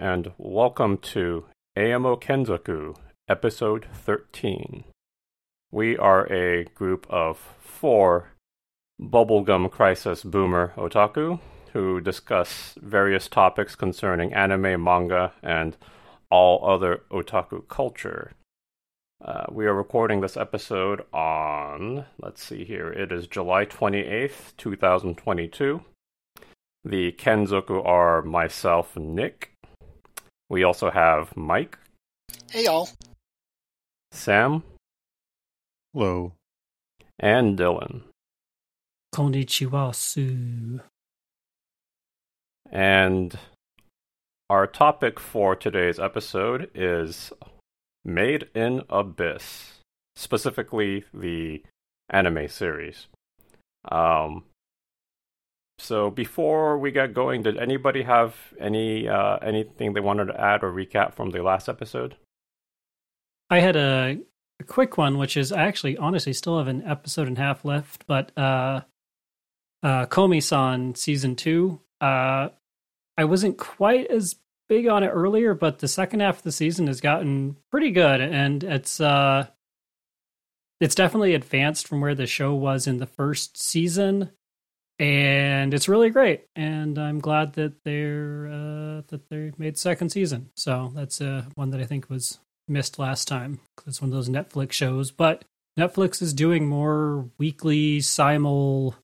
and welcome to AMO Kenzoku, episode 13. We are a group of four bubblegum crisis boomer otaku who discuss various topics concerning anime, manga, and all other otaku culture. Uh, we are recording this episode on, let's see here, it is July 28th, 2022. The Kenzoku are myself, Nick. We also have Mike. Hey, y'all. Sam. Hello. And Dylan. Konnichiwa, Sue. And our topic for today's episode is Made in Abyss, specifically the anime series. Um, so before we get going, did anybody have any uh, anything they wanted to add or recap from the last episode? I had a, a quick one, which is I actually honestly still have an episode and a half left, but uh, uh, Komi-san season two. Uh, I wasn't quite as big on it earlier, but the second half of the season has gotten pretty good, and it's uh, it's definitely advanced from where the show was in the first season and it's really great. And I'm glad that they're uh, that they made second season. So that's uh, one that I think was missed last time because it's one of those Netflix shows. But Netflix is doing more weekly simul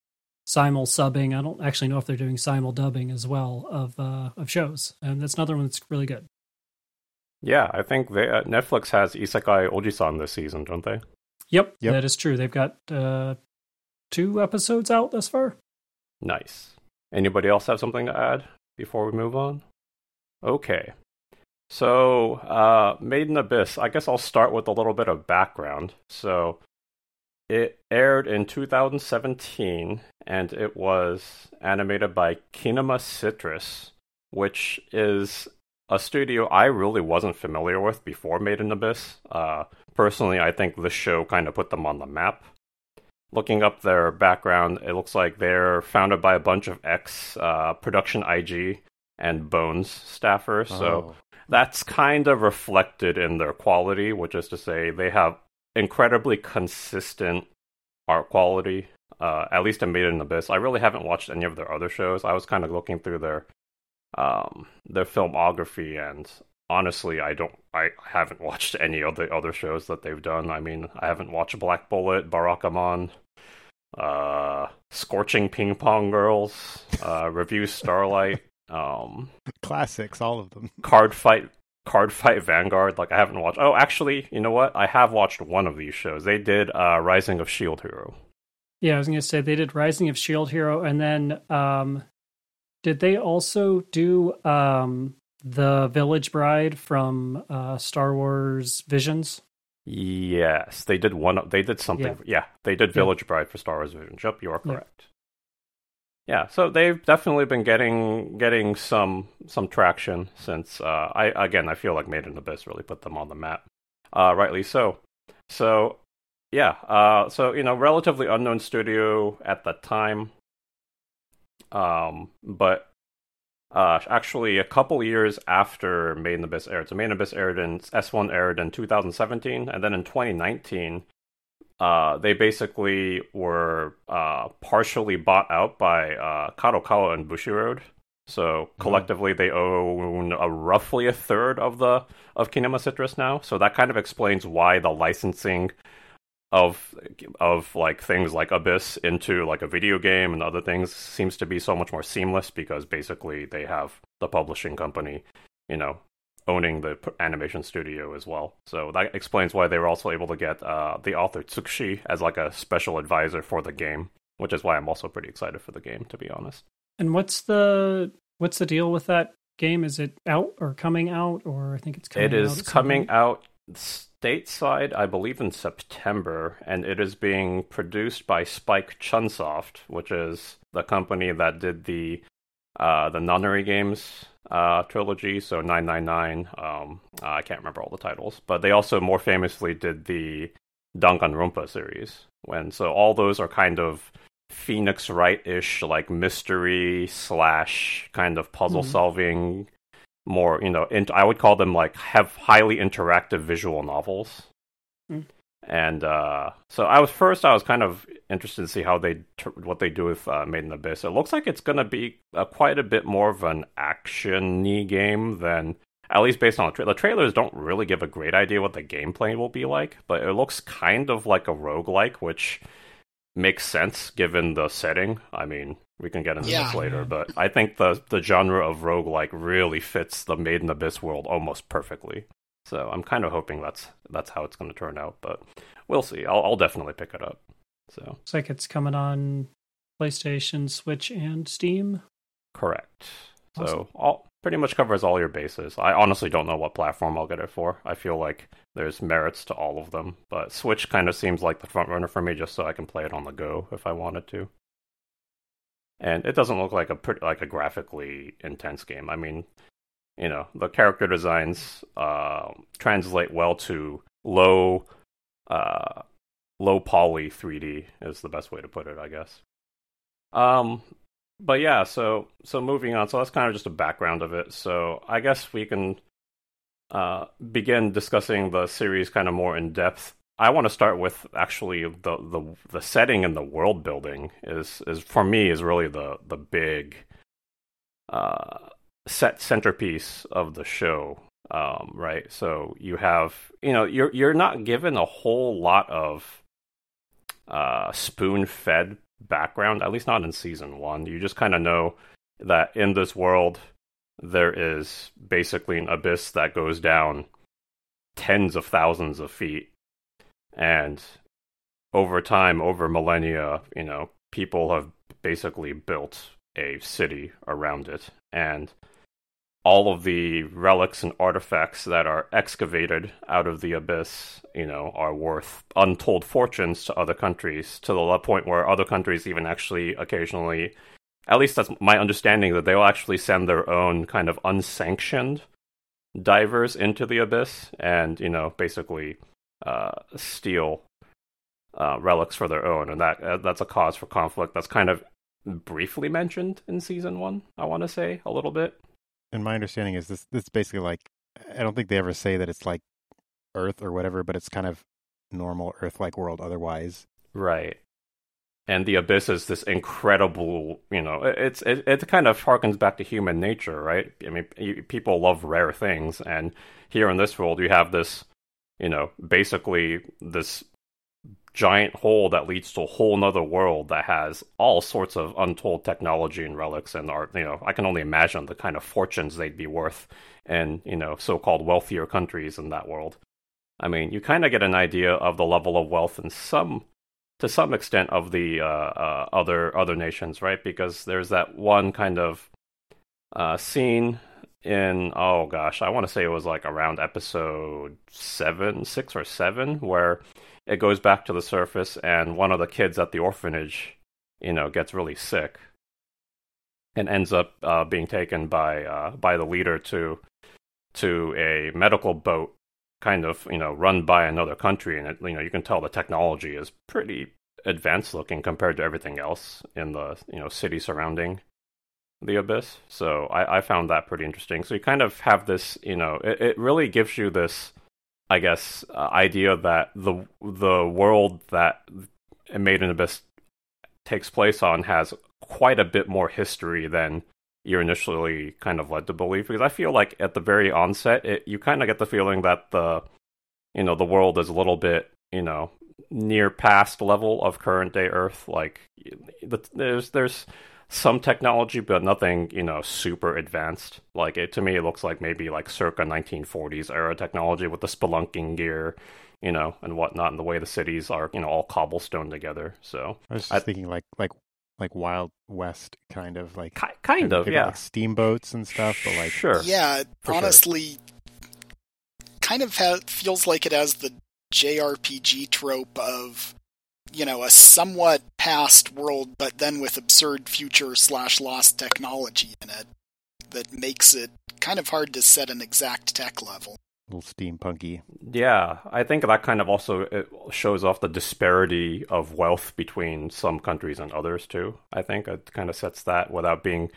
simul subbing. I don't actually know if they're doing simul dubbing as well of uh, of shows, and that's another one that's really good. Yeah, I think they, uh, Netflix has Isekai Ojisan this season, don't they? Yep, yep. that is true. They've got uh, two episodes out thus far. Nice. Anybody else have something to add before we move on? Okay. So, uh, Made in Abyss, I guess I'll start with a little bit of background. So, it aired in 2017 and it was animated by Kinema Citrus, which is a studio I really wasn't familiar with before Made in Abyss. Uh, personally, I think this show kind of put them on the map looking up their background, it looks like they're founded by a bunch of ex uh, production IG and Bones staffers. Oh. So that's kind of reflected in their quality, which is to say they have incredibly consistent art quality. Uh, at least in Made in Abyss. I really haven't watched any of their other shows. I was kind of looking through their um, their filmography, and honestly, I don't. I haven't watched any of the other shows that they've done. I mean, I haven't watched Black Bullet, Barakamon, uh, Scorching Ping Pong Girls, uh, Revue Starlight, um, classics, all of them. Card Fight, Card Fight Vanguard. Like I haven't watched. Oh, actually, you know what? I have watched one of these shows. They did uh, Rising of Shield Hero. Yeah, I was going to say they did Rising of Shield Hero, and then um, did they also do um, the Village Bride from uh, Star Wars Visions? Yes, they did one. They did something. Yeah, yeah they did Village yeah. Bride for Star Wars Visions. Yep, you are correct. Yeah. yeah. so they've definitely been getting getting some some traction since. Uh, I again, I feel like Made in Abyss really put them on the map. Uh, rightly so. So yeah, uh, so you know, relatively unknown studio at the time. Um, but uh, actually, a couple years after Made in Abyss aired. So Made in Abyss aired in S1 aired in 2017, and then in 2019, uh, they basically were uh, partially bought out by uh, Kadokawa and Bushiroad. So mm-hmm. collectively, mm-hmm. they own a roughly a third of the of Kinema Citrus now. So that kind of explains why the licensing of of like things like Abyss into like a video game and other things seems to be so much more seamless because basically they have the publishing company, you know, owning the animation studio as well. So that explains why they were also able to get uh, the author Tsukushi as like a special advisor for the game, which is why I'm also pretty excited for the game, to be honest. And what's the what's the deal with that game? Is it out or coming out, or I think it's coming. It is coming out stateside, I believe, in September, and it is being produced by Spike Chunsoft, which is the company that did the uh, the Nonary games uh, trilogy, so 999. Um, I can't remember all the titles, but they also more famously did the Danganronpa series. When so all those are kind of Phoenix Wright ish, like mystery slash kind of puzzle solving more, you know, I would call them like have highly interactive visual novels. Mm. And uh, so I was first, I was kind of interested to see how they what they do with uh, Made in Abyss. It looks like it's going to be uh, quite a bit more of an actiony game than at least based on the, tra- the trailers don't really give a great idea what the gameplay will be like, but it looks kind of like a roguelike, which makes sense given the setting. I mean, we can get into yeah. this later, but I think the the genre of roguelike really fits the Made in Abyss world almost perfectly. So I'm kind of hoping that's that's how it's going to turn out, but we'll see. I'll, I'll definitely pick it up. So looks like it's coming on PlayStation, Switch, and Steam. Correct. Awesome. So all pretty much covers all your bases. I honestly don't know what platform I'll get it for. I feel like there's merits to all of them, but Switch kind of seems like the front runner for me, just so I can play it on the go if I wanted to. And it doesn't look like a pretty, like a graphically intense game. I mean, you know, the character designs uh, translate well to low uh, low poly 3D is the best way to put it, I guess. Um, but yeah, so so moving on. So that's kind of just a background of it. So I guess we can uh, begin discussing the series kind of more in depth. I want to start with actually the the the setting and the world building is is for me is really the the big uh, set centerpiece of the show. Um, right, so you have you know you're you're not given a whole lot of uh, spoon fed background, at least not in season one. You just kind of know that in this world, there is basically an abyss that goes down tens of thousands of feet. And over time, over millennia, you know, people have basically built a city around it. And all of the relics and artifacts that are excavated out of the abyss, you know, are worth untold fortunes to other countries to the point where other countries even actually occasionally, at least that's my understanding, that they'll actually send their own kind of unsanctioned divers into the abyss and, you know, basically uh, steal uh, relics for their own, and that uh, that's a cause for conflict. That's kind of briefly mentioned in season one. I want to say a little bit and my understanding is this this basically like I don't think they ever say that it's like Earth or whatever, but it's kind of normal Earth like world otherwise. Right. And the abyss is this incredible, you know, it's it, it kind of harkens back to human nature, right? I mean, people love rare things, and here in this world, you have this, you know, basically this giant hole that leads to a whole nother world that has all sorts of untold technology and relics and art. You know, I can only imagine the kind of fortunes they'd be worth in, you know, so called wealthier countries in that world. I mean, you kind of get an idea of the level of wealth in some to some extent of the uh, uh, other other nations, right? Because there's that one kind of uh, scene in oh gosh, I want to say it was like around episode seven, six or seven, where it goes back to the surface, and one of the kids at the orphanage, you know, gets really sick and ends up uh, being taken by uh, by the leader to to a medical boat, kind of you know run by another country, and it, you know you can tell the technology is pretty advanced looking compared to everything else in the you know city surrounding the abyss. So I, I found that pretty interesting. So you kind of have this, you know, it, it really gives you this I guess, uh, idea that the the world that Made in Abyss takes place on has quite a bit more history than you're initially kind of led to believe. Because I feel like at the very onset, it, you kind of get the feeling that the you know the world is a little bit you know near past level of current day Earth. Like the, there's there's some technology, but nothing, you know, super advanced. Like it to me, it looks like maybe like circa 1940s era technology with the spelunking gear, you know, and whatnot, and the way the cities are, you know, all cobblestone together. So I was just I, thinking like like like Wild West kind of like kind, kind of yeah, like steamboats and stuff, but like sure, yeah. Honestly, sure. kind of ha- feels like it has the JRPG trope of you know, a somewhat past world, but then with absurd future slash lost technology in it that makes it kind of hard to set an exact tech level. A little steampunky. Yeah, I think that kind of also shows off the disparity of wealth between some countries and others too. I think it kind of sets that without being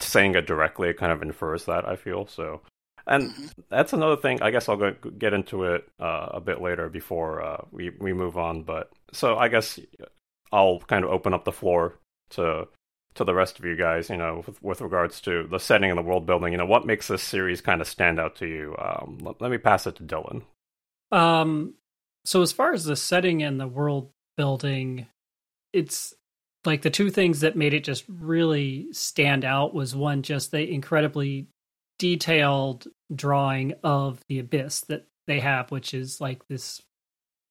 saying it directly it kind of infers that. I feel so. And mm-hmm. that's another thing. I guess I'll go, get into it uh, a bit later before uh, we we move on. But so I guess I'll kind of open up the floor to to the rest of you guys. You know, with, with regards to the setting and the world building. You know, what makes this series kind of stand out to you? Um, let, let, me pass it to Dylan. Um. So as far as the setting and the world building, it's like the two things that made it just really stand out was one just the incredibly detailed drawing of the abyss that they have which is like this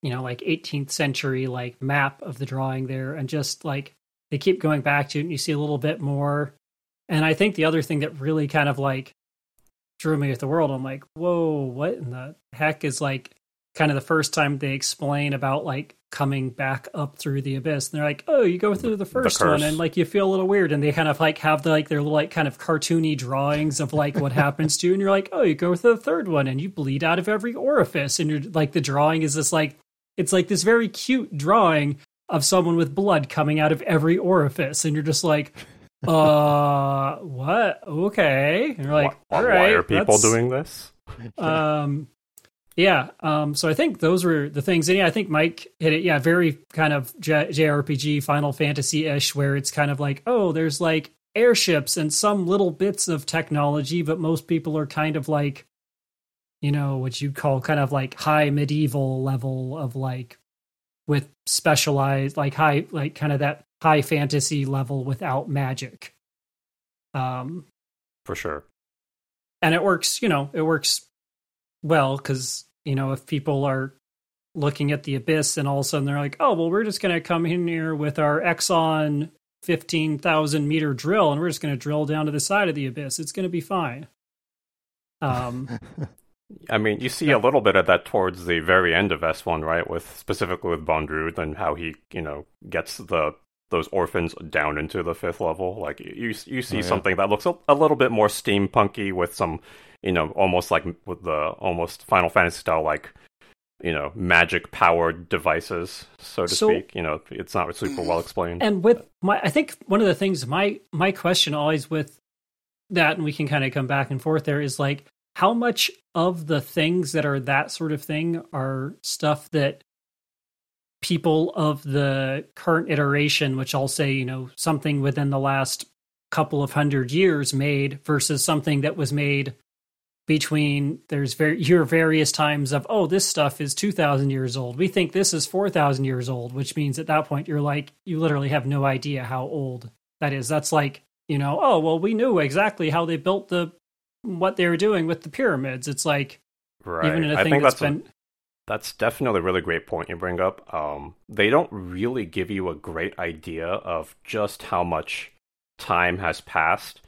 you know like 18th century like map of the drawing there and just like they keep going back to it and you see a little bit more and i think the other thing that really kind of like drew me with the world i'm like whoa what in the heck is like kind of the first time they explain about like coming back up through the abyss. And they're like, oh, you go through the first the one and like you feel a little weird. And they kind of like have the, like their little like kind of cartoony drawings of like what happens to you. And you're like, oh, you go through the third one and you bleed out of every orifice. And you're like, the drawing is this like, it's like this very cute drawing of someone with blood coming out of every orifice. And you're just like, uh, what? Okay. And you're like, why, all right. Why are people doing this? Um, yeah. Um, so I think those were the things. And yeah, I think Mike hit it. Yeah, very kind of J- JRPG, Final Fantasy ish, where it's kind of like, oh, there's like airships and some little bits of technology, but most people are kind of like, you know, what you'd call kind of like high medieval level of like with specialized, like high, like kind of that high fantasy level without magic. Um, for sure. And it works, you know, it works well because you know if people are looking at the abyss and all of a sudden they're like oh well we're just going to come in here with our exxon 15000 meter drill and we're just going to drill down to the side of the abyss it's going to be fine um I mean, you see a little bit of that towards the very end of S1, right? With specifically with Bondrewd and how he, you know, gets the those orphans down into the fifth level. Like you, you see oh, yeah. something that looks a, a, little bit more steampunky with some you know, almost like with the almost Final Fantasy style, like you know, magic powered devices, so to so, speak. You know, it's not super well explained. And with my, I think one of the things my my question always with that, and we can kind of come back and forth there, is like how much of the things that are that sort of thing are stuff that people of the current iteration, which I'll say, you know, something within the last couple of hundred years made versus something that was made between there's very your various times of oh this stuff is 2000 years old. We think this is 4000 years old which means at that point you're like you literally have no idea how old that is. That's like you know oh well we knew exactly how they built the what they were doing with the pyramids it's like right even in a thing I that's, that's been a, that's definitely a really great point you bring up um they don't really give you a great idea of just how much time has passed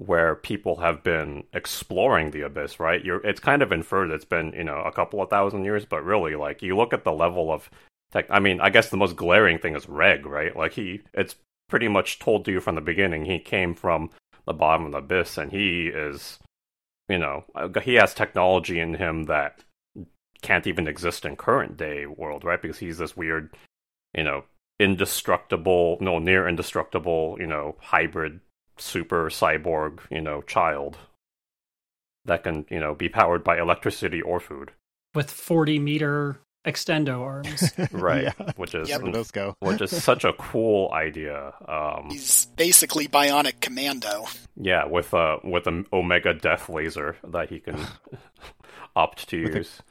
where people have been exploring the abyss, right? You're it's kind of inferred it's been, you know, a couple of thousand years, but really like you look at the level of tech I mean, I guess the most glaring thing is Reg, right? Like he it's pretty much told to you from the beginning he came from the bottom of the abyss and he is you know, uh, he has technology in him that can't even exist in current day world, right? Because he's this weird, you know, indestructible, no, near indestructible, you know, hybrid super cyborg, you know, child that can, you know, be powered by electricity or food. With 40 meter extendo arms. right. Yeah. Which is yep. those go. which is such a cool idea. Um, He's basically bionic commando. Yeah, with a with an omega death laser that he can opt to with use. The,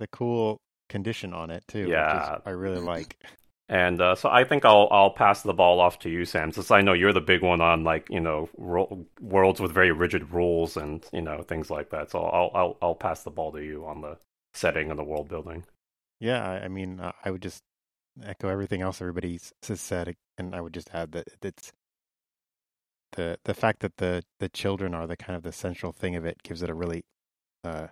the cool condition on it too. Yeah, I really like. And uh, so I think I'll I'll pass the ball off to you, Sam, since I know you're the big one on like you know ro- worlds with very rigid rules and you know things like that. So I'll I'll I'll pass the ball to you on the setting and the world building. Yeah, I mean, uh, I would just echo everything else everybody has said, and I would just add that it's the the fact that the the children are the kind of the central thing of it gives it a really uh,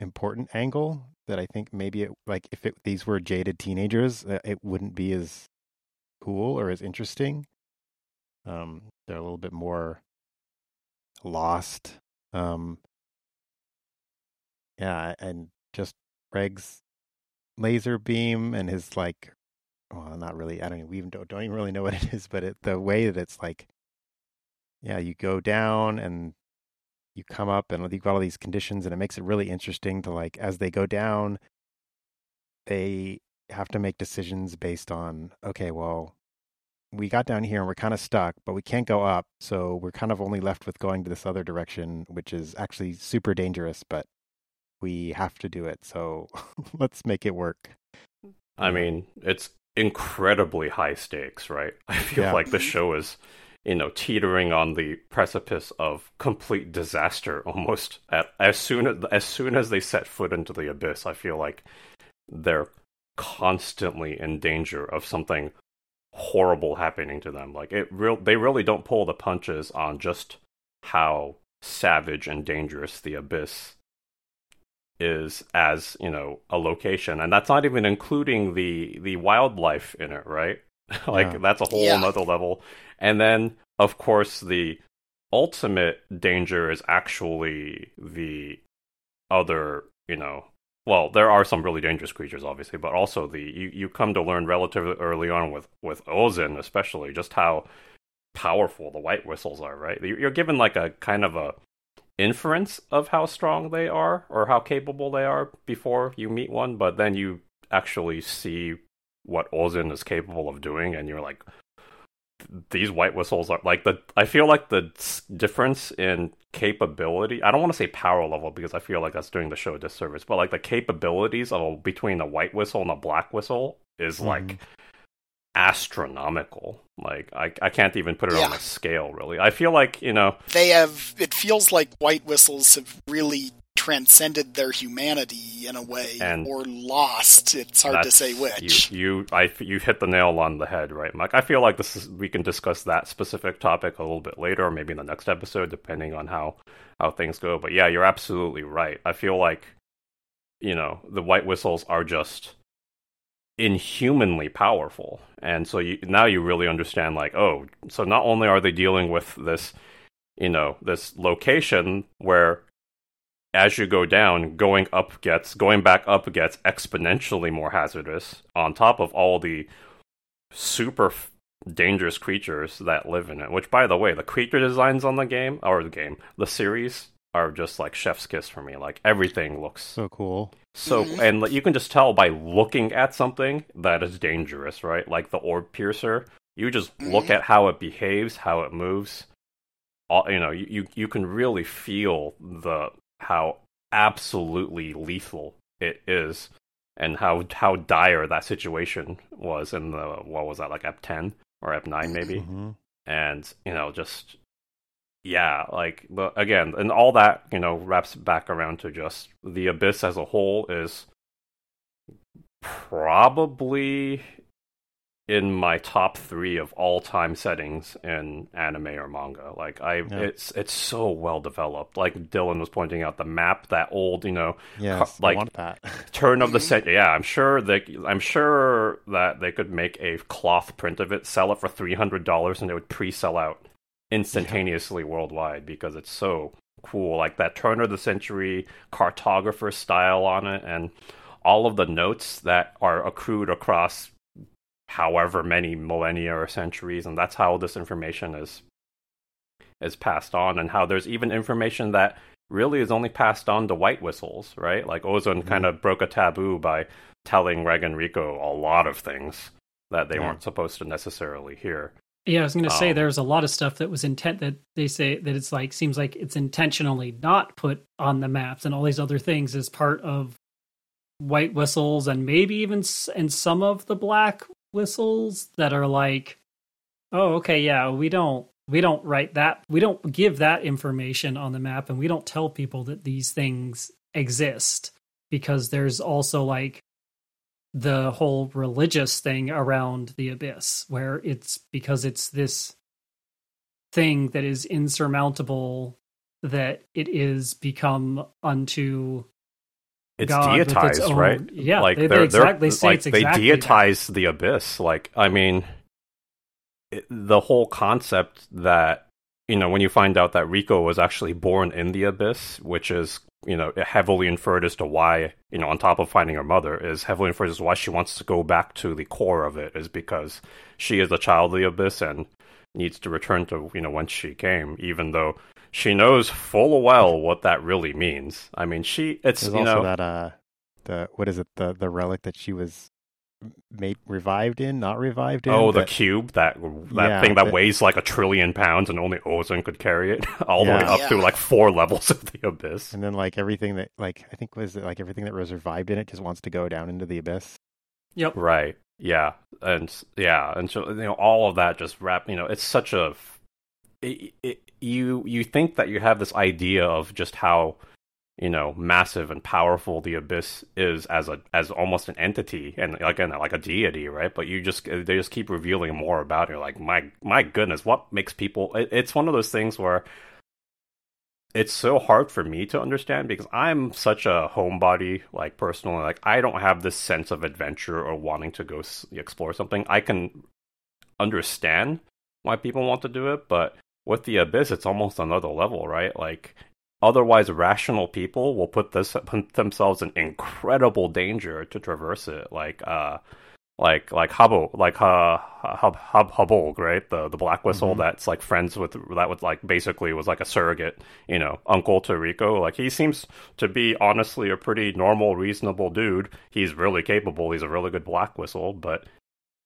important angle that I think maybe it like if it, these were jaded teenagers, uh, it wouldn't be as cool or as interesting. Um, they're a little bit more lost. Um, yeah, and just Reg's laser beam and his like, well, not really. I don't even we even don't, don't even really know what it is, but it, the way that it's like, yeah, you go down and you come up and you've got all these conditions and it makes it really interesting to like as they go down they have to make decisions based on okay well we got down here and we're kind of stuck but we can't go up so we're kind of only left with going to this other direction which is actually super dangerous but we have to do it so let's make it work i mean it's incredibly high stakes right i feel yeah. like the show is you know, teetering on the precipice of complete disaster almost at as soon as as soon as they set foot into the abyss, I feel like they're constantly in danger of something horrible happening to them. Like it real they really don't pull the punches on just how savage and dangerous the abyss is as, you know, a location. And that's not even including the the wildlife in it, right? like yeah. that's a whole yeah. other level. And then, of course, the ultimate danger is actually the other, you know, well, there are some really dangerous creatures, obviously, but also the you, you come to learn relatively early on with with Ozen, especially just how powerful the white whistles are. Right, you're given like a kind of a inference of how strong they are or how capable they are before you meet one, but then you actually see what Ozen is capable of doing, and you're like, these white whistles are like the. I feel like the difference in capability. I don't want to say power level because I feel like that's doing the show a disservice, but like the capabilities of between a white whistle and a black whistle is mm-hmm. like astronomical. Like I, I can't even put it yeah. on a scale really. I feel like, you know They have it feels like white whistles have really transcended their humanity in a way and or lost. It's hard to say which. You, you, I, you hit the nail on the head, right, Mike? I feel like this is we can discuss that specific topic a little bit later, or maybe in the next episode, depending on how how things go. But yeah, you're absolutely right. I feel like you know the white whistles are just inhumanly powerful, and so you now you really understand like oh, so not only are they dealing with this you know this location where as you go down, going up gets going back up gets exponentially more hazardous. On top of all the super dangerous creatures that live in it. Which, by the way, the creature designs on the game or the game, the series are just like chef's kiss for me. Like everything looks so cool. So mm-hmm. and you can just tell by looking at something that is dangerous, right? Like the orb piercer. You just mm-hmm. look at how it behaves, how it moves. All, you know, you, you you can really feel the how absolutely lethal it is and how how dire that situation was in the what was that like F10 or F9 maybe mm-hmm. and you know just yeah like but again and all that you know wraps back around to just the abyss as a whole is probably in my top three of all time settings in anime or manga. Like I, yeah. it's it's so well developed. Like Dylan was pointing out, the map, that old, you know, yes, like turn of the set. Yeah, I'm sure that I'm sure that they could make a cloth print of it, sell it for three hundred dollars, and it would pre-sell out instantaneously yeah. worldwide because it's so cool. Like that turn of the century cartographer style on it, and all of the notes that are accrued across however many millennia or centuries, and that's how this information is is passed on, and how there's even information that really is only passed on to white whistles, right? Like Ozen mm-hmm. kind of broke a taboo by telling Reg and Rico a lot of things that they yeah. weren't supposed to necessarily hear. Yeah, I was going to um, say there's a lot of stuff that was intent that they say that it's like seems like it's intentionally not put on the maps and all these other things as part of white whistles and maybe even and some of the black whistles that are like, oh, okay, yeah, we don't we don't write that we don't give that information on the map and we don't tell people that these things exist because there's also like the whole religious thing around the abyss where it's because it's this thing that is insurmountable that it is become unto it's God deitized, its right? Yeah, like they, they, exact, they say like, it's exactly they deitize that. the abyss. Like, I mean, it, the whole concept that you know when you find out that Rico was actually born in the abyss, which is you know heavily inferred as to why you know on top of finding her mother is heavily inferred as why she wants to go back to the core of it is because she is a child of the abyss and needs to return to you know whence she came, even though she knows full well what that really means. I mean, she it's There's you also know that uh the what is it the the relic that she was made revived in, not revived in. oh the that- cube that that Yeah, thing that that- weighs like a trillion pounds and only Ozen could carry it all the way Yeah. up to Yeah. like four levels of the abyss. and then like everything that like I think was it like everything that was revived in it just wants to go down into the abyss. Yep. Right. Yeah. And yeah, and so you know all of that just wrap. You know, it's such a It, it, you you think that you have this idea of just how you know massive and powerful the abyss is as a as almost an entity and again like a deity right but you just they just keep revealing more about it like my my goodness what makes people it, it's one of those things where it's so hard for me to understand because I'm such a homebody, like personally, like I don't have this sense of adventure or wanting to go explore something. I can understand why people want to do it, but with the abyss, it's almost another level, right? Like otherwise, rational people will put this put themselves in incredible danger to traverse it, like uh. Like like Habo like uh Hub Hub Hubble right the the black whistle Mhm. that's like friends with that was like basically was like a surrogate you know, Uncle to Rico. Like he seems to be honestly a pretty normal, reasonable dude. He's really capable. He's a really good black whistle, but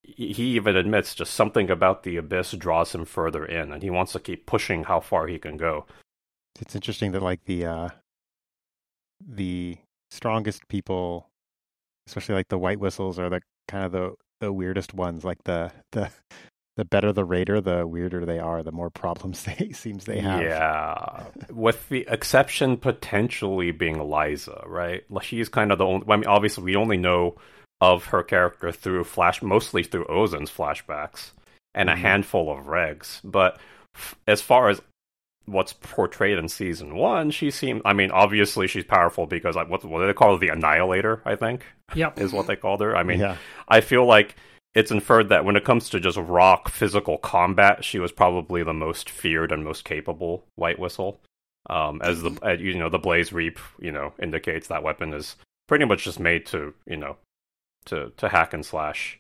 he even admits just something about the abyss draws him further in, and he wants to keep pushing how far he can go. It's interesting that like the uh the strongest people, especially like the white whistles, are the kind of the the weirdest ones. Like the the the better the raider, the weirder they are. The more problems they seems they have. Yeah, with the exception potentially being Lyza, right? Like, She's kind of the only. I mean, obviously, we only know of her character through flash, mostly through Ozen's flashbacks and a Mhm. handful of regs. But f- as far as what's portrayed in season one, she seemed. I mean, obviously, she's powerful because like what what do they call her? The Annihilator, I think, Yep. is what they called her. I mean, yeah. I feel like it's inferred that when it comes to just rock physical combat, she was probably the most feared and most capable White Whistle. Um, as the uh, you know the Blaze Reap you know indicates that weapon is pretty much just made to you know to to hack and slash,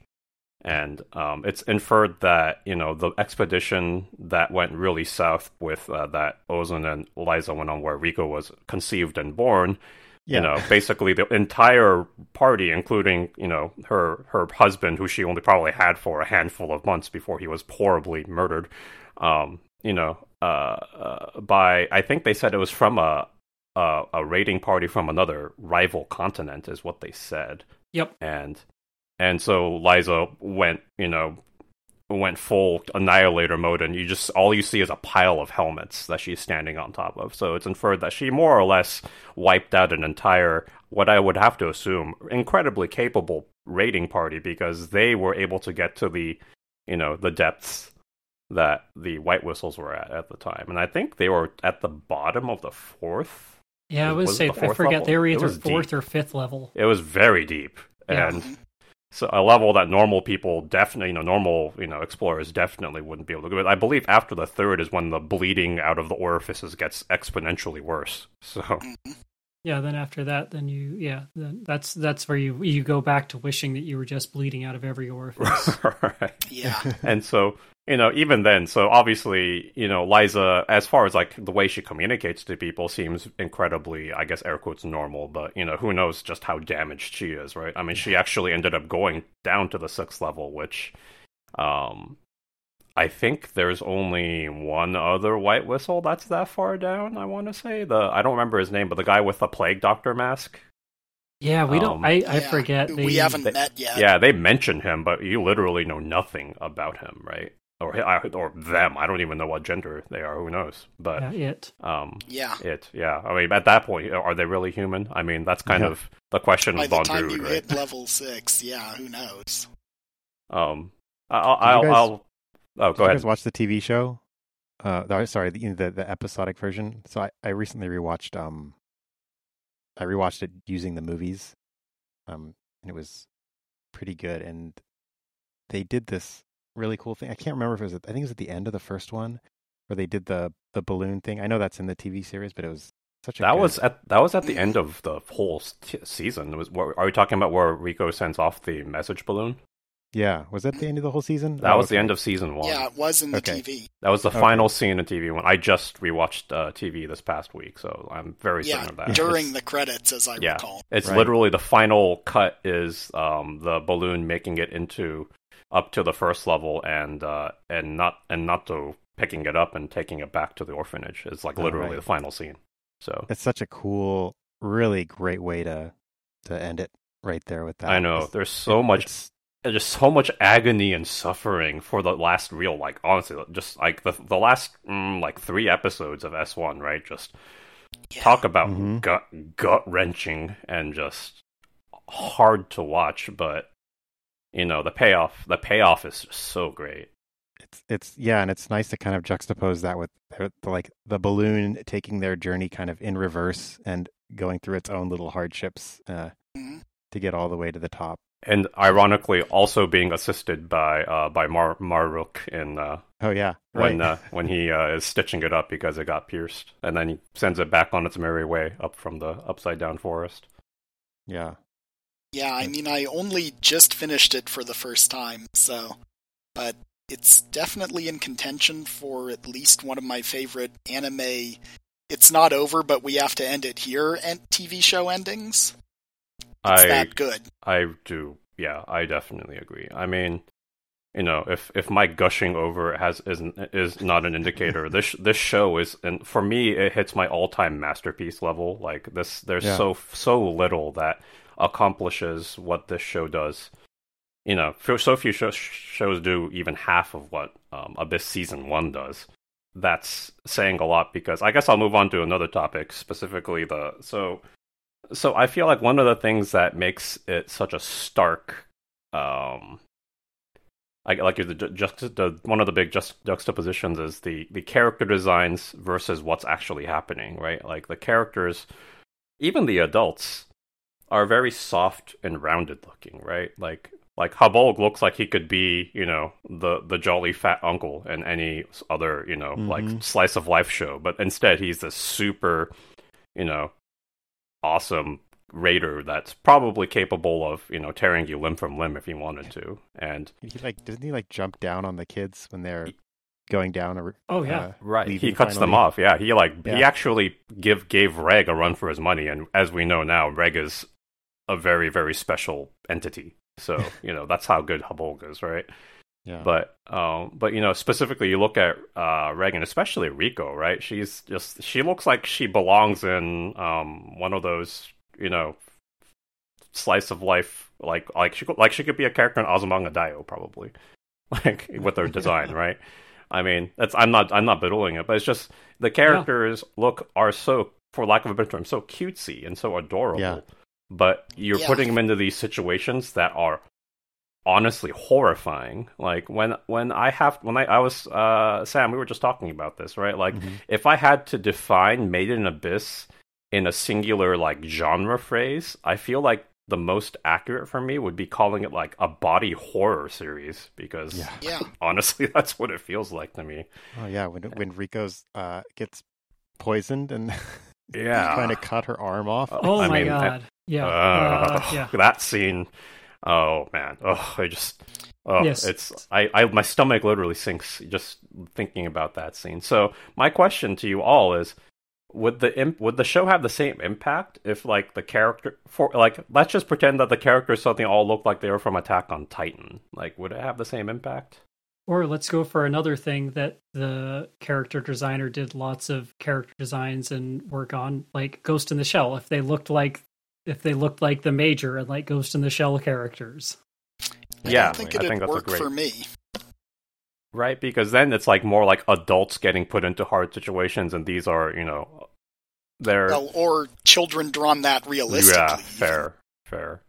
and um, it's inferred that you know the expedition that went really south with uh, that Ozen and Lyza went on, where Rico was conceived and born, Yeah. you know basically the entire party including you know her her husband who she only probably had for a handful of months before he was horribly murdered um you know uh, uh by i think they said it was from a a, a raiding party from another rival continent is what they said Yep. and and so Lyza went you know went full annihilator mode and you just all you see is a pile of helmets that she's standing on top of so it's inferred that she more or less wiped out an entire what i would have to assume incredibly capable raiding party because they were able to get to the you know the depths that the white whistles were at at the time and i think they were at the bottom of the fourth Yeah, I Was- would was say I forget level? they were either fourth deep. or fifth level. it was very deep Yeah. and so a level that normal people definitely, you know, normal, you know, explorers definitely wouldn't be able to go. I believe after the third is when the bleeding out of the orifices gets exponentially worse. So mm-hmm. Yeah, then after that, then you yeah, then that's that's where you you go back to wishing that you were just bleeding out of every orifice. right. Yeah. And so, you know, even then, so obviously, you know, Lyza, as far as like the way she communicates to people, seems incredibly, I guess, air quotes, normal. But you know, who knows just how damaged she is, right? I mean, she actually ended up going down to the sixth level, which, um, I think there's only one other White Whistle that's that far down. I want to say the I don't remember his name, but the guy with the plague doctor mask. yeah, we Um, don't. I I Yeah. forget. We haven't they- met yet. Yeah, they mention him, but you literally know nothing about him, right? Or or them. I don't even know what gender they are. Who knows? But Yeah, it. um, Yeah. it. Yeah. I mean, at that point, are they really human? I mean, that's kind Yeah. of the question By of the time Druid, you right? hit level six, yeah, who knows? Um, I'll, I'll, guys- I'll. Oh, Did go you ahead. guys watch the TV show? Uh, sorry, the, the the episodic version. So I, I recently rewatched um, I rewatched it using the movies, um, and it was pretty good. And they did this really cool thing. I can't remember if it was. At, I think it was at the end of the first one where they did the the balloon thing. I know that's in the TV series, but it was such a That good- was at that was at the end of the whole s- season. It was. Are we talking about where Rico sends off the message balloon? Yeah, was that the end of the whole season? That Oh, was the okay. end of season one. Yeah, it was in the Okay. TV. That was the Okay. final scene in TV one. I just rewatched uh, TV this past week, so I'm very Yeah, certain of that. during It's- the credits, as I yeah, recall. it's Right. literally the final cut is um, the balloon making it into up to the first level, and uh, and not and Nato picking it up and taking it back to the orphanage. It's like Oh, literally right. the final scene. So It's such a cool, really great way to to end it right there with that. I know It's- there's so it- much it's- and just so much agony and suffering for the last real like honestly just like the the last mm, like three episodes of S1 right just Yeah. talk about Mhm. gut gut wrenching and just hard to watch but you know the payoff the payoff is just so great It's it's yeah, and it's nice to kind of juxtapose that with their, the, like the balloon taking their journey kind of in reverse and going through its own little hardships uh, Mhm. to get all the way to the top. And ironically also being assisted by uh by Mar Marulk in uh Oh yeah, right. when uh, when he uh, is stitching it up because it got pierced and then he sends it back on its merry way up from the upside down forest yeah, Yeah, I mean, I only just finished it for the first time, so. But it's definitely in contention for at least one of my favorite anime. It's not over, but we have to end it here. And TV show endings. It's I that good. I do. Yeah, I definitely agree. I mean, you know, if if my gushing over has is is not an indicator, this this show is, and for me, it hits my all time masterpiece level. Like this, there's Yeah. so so little that accomplishes what this show does. You know, so so few shows shows do even half of what um, Abyss season one does. That's saying a lot because I guess I'll move on to another topic, specifically the so so I feel like one of the things that makes it such a stark, um, like like the just the one of the big just juxtapositions is the the character designs versus what's actually happening, right? Like the characters, even the adults, are very soft and rounded looking, right? Like like Habolg looks like he could be, you know, the the jolly fat uncle in any other, you know, like Mhm. slice of life show, but instead he's this super, you know, awesome raider that's probably capable of, you know, tearing you limb from limb if he wanted to. And he like doesn't he like jump down on the kids when they're going down? A, Oh, yeah. uh, right, he leaving cuts them off. Yeah, he like he actually give gave Reg a run for his money, and as we know now, Reg is a very very special entity. So you know that's how good Habolg is, right? Yeah, But um, but you know specifically, you look at uh, Reg and, especially Rico, right? She's just she looks like she belongs in um one of those you know slice of life like like she could, like she could be a character in Azumanga Daioh probably, like with her design, right? I mean, that's I'm not I'm not belittling it, but it's just the characters look are so for lack of a better term so cutesy and so adorable. Yeah. But you're Yeah. putting them into these situations that are honestly horrifying. Like when when I have when I I was uh Sam, we were just talking about this, right? Like Mhm. if I had to define Made in Abyss in a singular like genre phrase, I feel like the most accurate for me would be calling it like a body horror series because Yeah. Yeah. honestly that's what it feels like to me. Oh yeah, when when Rico's uh gets poisoned and Yeah. trying to cut her arm off. Oh I my mean, I- god. yeah. Uh, Uh, yeah. That scene. Oh man. Oh, I just. Oh, Yes. it's I, I. My stomach literally sinks just thinking about that scene. So my question to you all is: Would the imp- would the show have the same impact if like the character for like let's just pretend that the characters suddenly all look like they were from Attack on Titan? Like, would it have the same impact? Or let's go for another thing that the character designer did lots of character designs and work on, like Ghost in the Shell. If they looked like if they looked like the major and like Ghost in the Shell characters. I Yeah, don't think I it'd think that's a work great- for me. Right, because then it's like more like adults getting put into hard situations, and these are you know, they're Well, or children drawn that realistically. Yeah, fair, fair.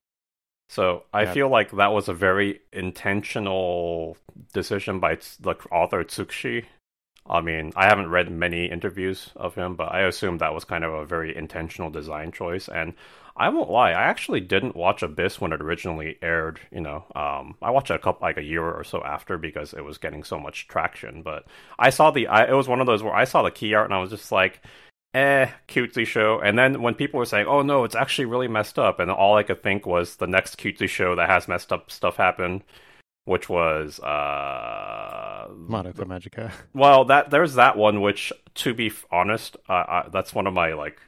So I Yeah. feel like that was a very intentional decision by the author Tsukushi. I mean, I haven't read many interviews of him, but I assume that was kind of a very intentional design choice. And I won't lie, I actually didn't watch Abyss when it originally aired. You know, um, I watched it a couple like a year or so after because it was getting so much traction. But I saw the, I, it was one of those where I saw the key art and I was just like, eh, cutesy show. And then when people were saying, oh no, it's actually really messed up, and all I could think was the next cutesy show that has messed up stuff happen. which was uh Magica. Well, that there's that one, which to be honest, uh, I, that's one of my like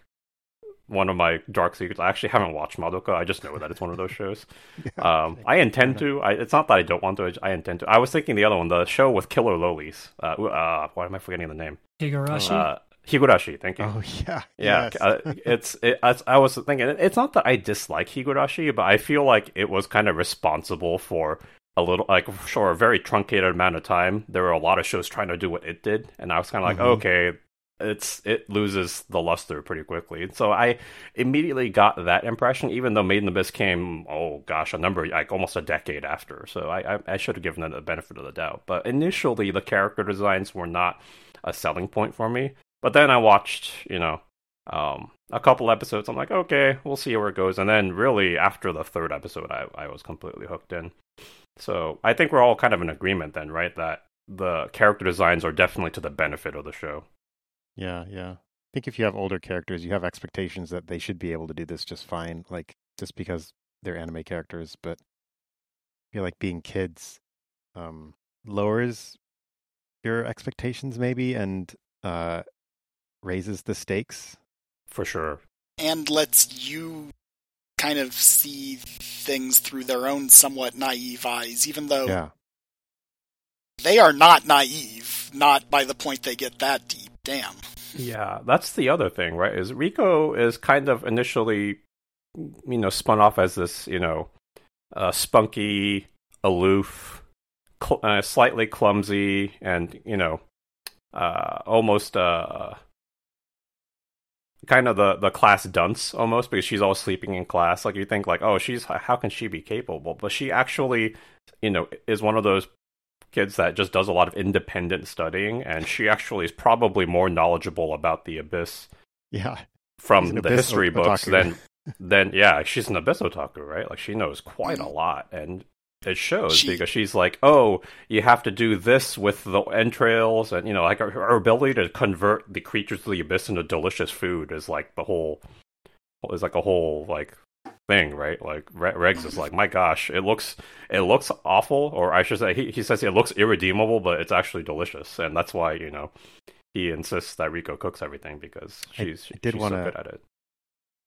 one of my dark secrets. I actually haven't watched Madoka. I just know that it's one of those shows. yeah, um, I intend to. I, it's not that I don't want to. I intend to. I was thinking the other one, the show with killer lolies. Uh, uh, why am I forgetting the name? Higurashi. Uh, Higurashi, thank you. Oh yeah, yeah. yes. uh, it's it, I, I was thinking it's not that I dislike Higurashi, but I feel like it was kind of responsible for a little like for a very truncated amount of time. There were a lot of shows trying to do what it did, and I was kind of like, Mhm. okay, it's it loses the luster pretty quickly. So I immediately got that impression, even though Made in the Abyss came, oh gosh, a number like almost a decade after. So I I, I should have given it the benefit of the doubt. But initially, the character designs were not a selling point for me. But then I watched, you know, um, a couple episodes. I'm like, okay, we'll see where it goes. And then really after the third episode, I, I was completely hooked in. So I think we're all kind of in agreement then, right? That the character designs are definitely to the benefit of the show. Yeah, yeah. I think if you have older characters, you have expectations that they should be able to do this just fine, like just because they're anime characters. But I feel like being kids um, lowers your expectations, maybe, and uh, raises the stakes. For sure. and lets you kind of see things through their own somewhat naive eyes, even though Yeah, they are not naive, not by the point they get that deep. Damn. Yeah, that's the other thing, right? Is Riko is kind of initially, you know, spun off as this, you know, uh, spunky, aloof, cl- uh, slightly clumsy, and you know, uh, almost uh, kind of the the class dunce almost because she's always sleeping in class. Like you think, like, oh, she's how can she be capable? But she actually, you know, is one of those kids that just does a lot of independent studying, and she actually is probably more knowledgeable about the abyss yeah. from the history o- books otaku. than than yeah, she's an abyss otaku, right? Like she knows quite a lot, and it shows She- because she's like, oh, you have to do this with the entrails, and you know, like her, her ability to convert the creatures of the abyss into delicious food is like the whole is like a whole like thing, right? Like Regs is like, my gosh, it looks it looks awful, or I should say, he he says it looks irredeemable, but it's actually delicious, and that's why you know he insists that Riko cooks everything because I- she's I did she's wanna- so good at it.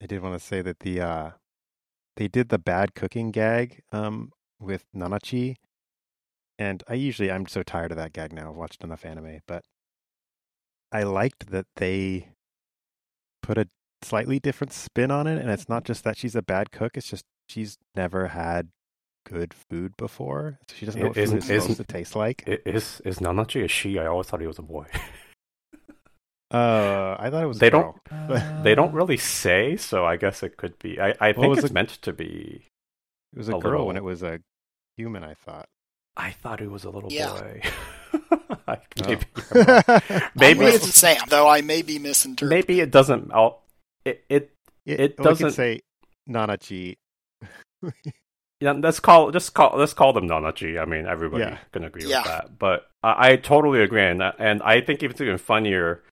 I did want to say that the uh, they did the bad cooking gag um, with Nanachi, and I usually I'm so tired of that gag now. I've watched enough anime, but I liked that they put a slightly different spin on it, and it's not just that she's a bad cook; it's just she's never had good food before, so she doesn't know what Isn't- food is supposed isn't- to taste like. I- Is is Nanachi a she? I always thought he was a boy. Uh, I thought it was. a They don't- girl. they don't really say, so I guess it could be. I, I think was it's it? meant to be. It was a, a girl when it was a human. I thought. I thought it was a little Yeah. boy. I- Oh. maybe, you're wrong. Maybe I'm it's- Sam, though I may be misinterpreting. maybe it doesn't. I'll, it it It, It doesn't- could say Nanachi. yeah. Let's call just call let's call them Nanachi. I mean, everybody Yeah. can agree Yeah. with that. But I, I totally agree, and and I think it's even funnier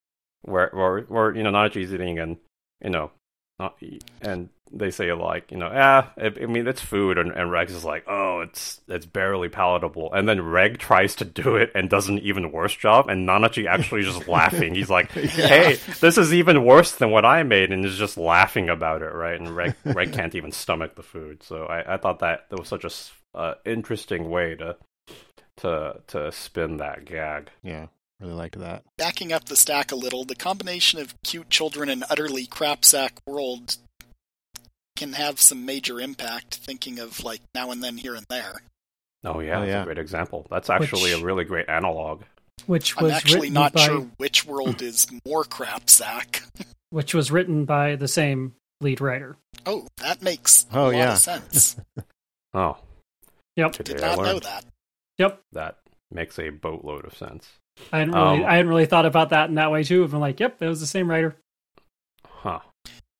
where where where you know Nanachi's eating and you know not and they say like you know yeah I, I mean it's food and, and Reg's is like oh it's it's barely palatable. And then Reg tries to do it and does an even worse job and Nanachi actually just laughing. He's like hey this is even worse than what I made and is just laughing about it right? And Reg Reg can't even stomach the food. So I, I thought that that was such a uh, interesting way to to to spin that gag. Yeah, really liked that. Backing up the stack a little, the combination of cute children and utterly crapsack world can have some major impact. Thinking of like now and then here and there. oh yeah Oh, that's yeah. a great example that's actually Which- a really great analog which I'm was actually not by sure which world is more crapsack. which was written by the same lead writer. Oh, that makes Oh, a lot yeah. of sense. oh Yep. today Did I not know that. Yep. that makes a boatload of sense I hadn't really Um, I hadn't really thought about that in that way too. I've been like, yep, it was the same writer. huh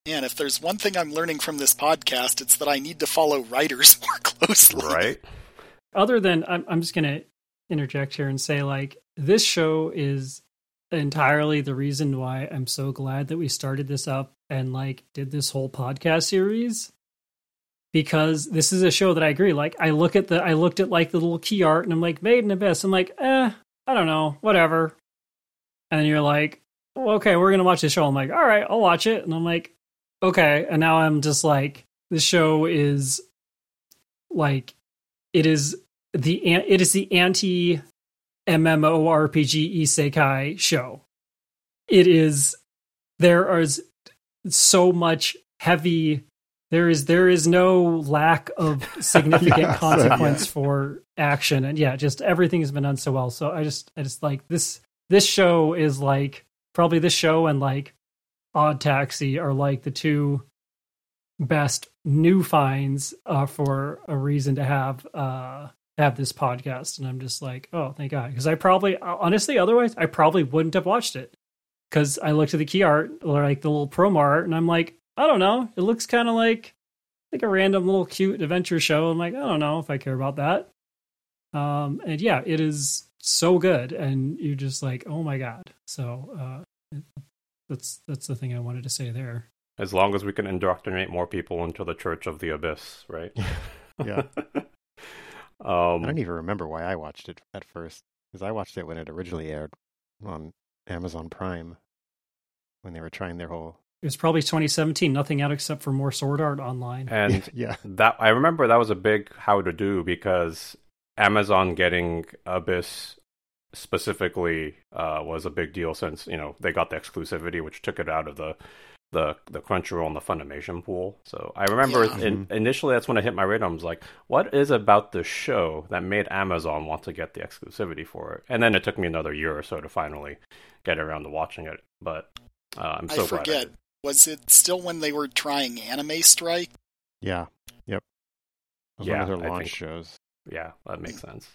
And if there's one thing I'm learning from this podcast, it's that I need to follow writers more closely. right Other than I'm I'm just gonna interject here and say like this show is entirely the reason why I'm so glad that we started this up and like did this whole podcast series because this is a show that I agree. Like I look at the I looked at like the little key art and I'm like Made in Abyss. I'm like, eh, I don't know, whatever. And then you're like, well, okay, we're gonna watch this show. I'm like, all right, I'll watch it. And I'm like, okay. And now I'm just like, the show is like, it is the it is the anti MMORPG isekai show. It is there is so much heavy there is there is no lack of significant yeah, consequence so, yeah. for action and yeah just everything has been done so well so i just i just like this this show is like probably this show and like odd taxi are like the two best new finds uh, for a reason to have uh have this podcast and i'm just like oh thank god because i probably honestly otherwise i probably wouldn't have watched it because i looked at the key art or like the little promo art and i'm like I don't know. It looks kind of like like a random little cute adventure show. I'm like, I don't know if I care about that. Um, and yeah, it is so good, and you're just like, oh my god. So uh, that's that's the thing I wanted to say there. As long as we can indoctrinate more people into the Church of the Abyss, right? yeah. um, I don't even remember why I watched it at first because I watched it when it originally aired on Amazon Prime when they were trying their whole it was probably 2017. Nothing out except for more sword art online. And yeah, that I remember that was a big how to do because Amazon getting Abyss specifically uh, was a big deal since you know they got the exclusivity, which took it out of the the the Crunchyroll and the Funimation pool. So I remember yeah. in, mm-hmm. initially that's when I hit my radar. I was like, what is about the show that made Amazon want to get the exclusivity for it? And then it took me another year or so to finally get around to watching it. But uh, I'm so I forget. I was it still when they were trying Anime Strike? Yeah. Yep. yeah, one of their launch think, shows. Yeah, that makes sense.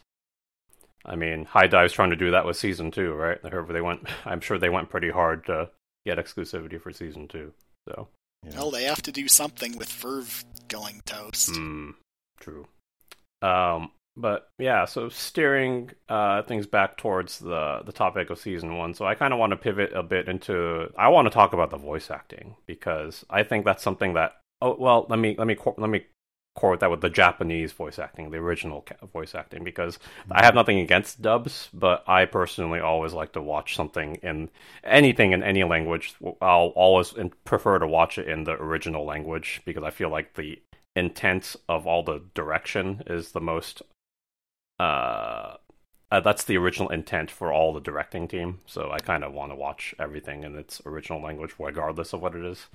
I mean, HIDIVE's trying to do that with season two, right? They went. I'm sure they went pretty hard to get exclusivity for season two. So. Yeah. Well, they have to do something with VRV going toast. Mm, true. Um, but yeah, so steering uh, things back towards the the topic of season one. So I kind of want to pivot a bit into. I want to talk about the voice acting because I think that's something that. Oh well, let me let me let me quote that with the Japanese voice acting, the original voice acting, because I have nothing against dubs, but I personally always like to watch something in anything in any language. I'll always prefer to watch it in the original language because I feel like the intent of all the direction is the most uh, uh, that's the original intent for all the directing team. So I kind of want to watch everything in its original language, regardless of what it is.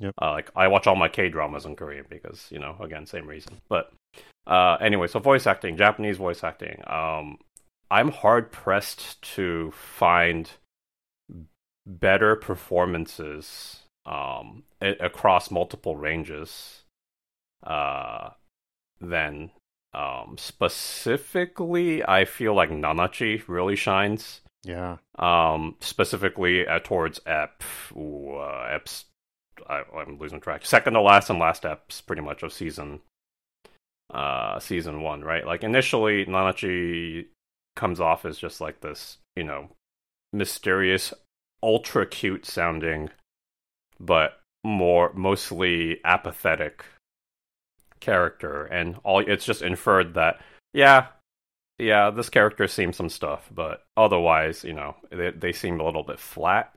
Yep. Uh, like I watch all my K dramas in Korean because you know, again, same reason. But uh, anyway, so voice acting, Japanese voice acting. Um, I'm hard pressed to find better performances um, across multiple ranges uh, than um, specifically, I feel like Nanachi really shines. Yeah. Um, specifically uh, towards Ep. Ooh, uh, Ep's. I, am losing track. Second to last and last Ep's pretty much of season. Uh, season one, right? Like initially, Nanachi comes off as just like this, you know, mysterious, ultra cute sounding, but more mostly apathetic character, and all it's just inferred that yeah, yeah, this character seems some stuff, but otherwise, you know, they they seem a little bit flat.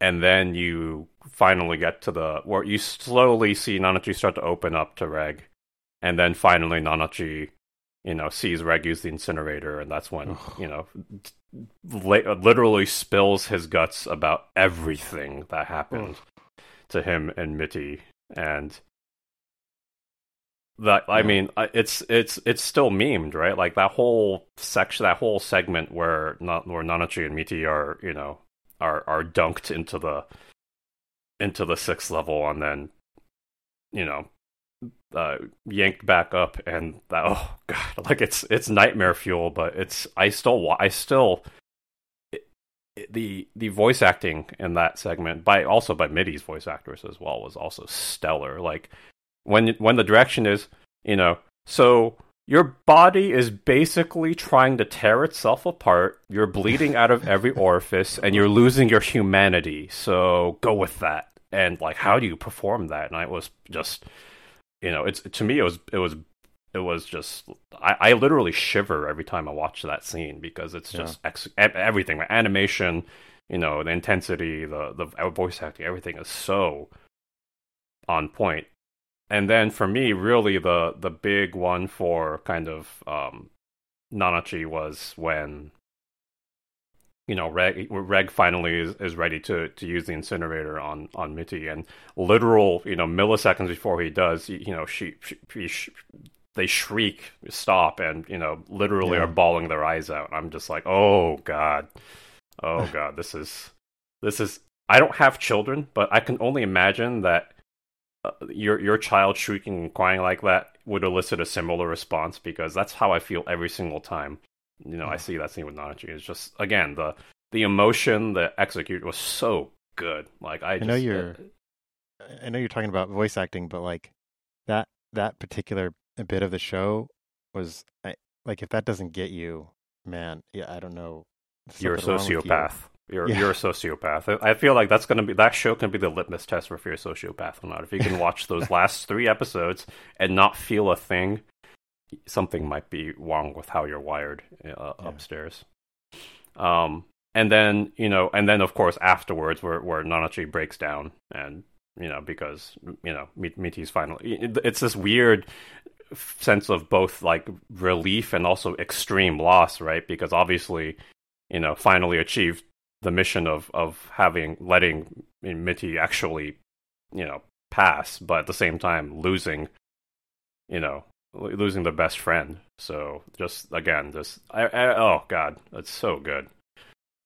And then you finally get to the where you slowly see Nanachi start to open up to Reg, and then finally Nanachi, you know, sees Reg use the incinerator, and that's when you know, literally spills his guts about everything that happened to him and Mitty, and that I mean, it's it's it's still memed, right? Like that whole section, that whole segment where not where Nanachi and Mitty are, you know, are are dunked into the into the sixth level, and then you know, uh, yanked back up, and that oh god, like it's it's nightmare fuel. But it's I still I still the the voice acting in that segment by also by Mitty's voice actress as well was also stellar. Like when when the direction is you know so your body is basically trying to tear itself apart. You're bleeding out of every orifice and you're losing your humanity. So go with that. And like how do you perform that? And i was just you know, it's to me it was it was it was just I, I literally shiver every time I watch that scene because it's just yeah. ex- everything, my animation, you know, the intensity, the the voice acting, everything is so on point. And then for me, really the the big one for kind of um, Nanachi was when you know Reg, Reg finally is, is ready to, to use the incinerator on on Mitty, and literal you know milliseconds before he does, you know she, she, she they shriek, stop, and you know literally yeah. are bawling their eyes out. I'm just like, oh god, oh god, this is this is. I don't have children, but I can only imagine that uh, your your child shrieking and crying like that would elicit a similar response because that's how I feel every single time you know, I see that scene with Nanachi. It's just again the the emotion, the execute was so good. Like I, I just, know you're, uh, I know you're talking about voice acting, but like that that particular bit of the show was like if that doesn't get you, man, yeah, I don't know. You're a sociopath. You. You're yeah. you're a sociopath. I feel like that's gonna be that show can be the litmus test for if you're a sociopath or not. If you can watch those last three episodes and not feel a thing, something might be wrong with how you're wired uh, yeah. upstairs. Um, and then you know, and then of course afterwards, where where Nanachi breaks down, and you know, because you know, Mitty's finally, it's this weird sense of both like relief and also extreme loss, right? Because obviously, you know, finally achieved the mission of of having letting Mitty actually, you know, pass, but at the same time losing, you know, losing the best friend. So just again, just I, I, oh god, that's so good.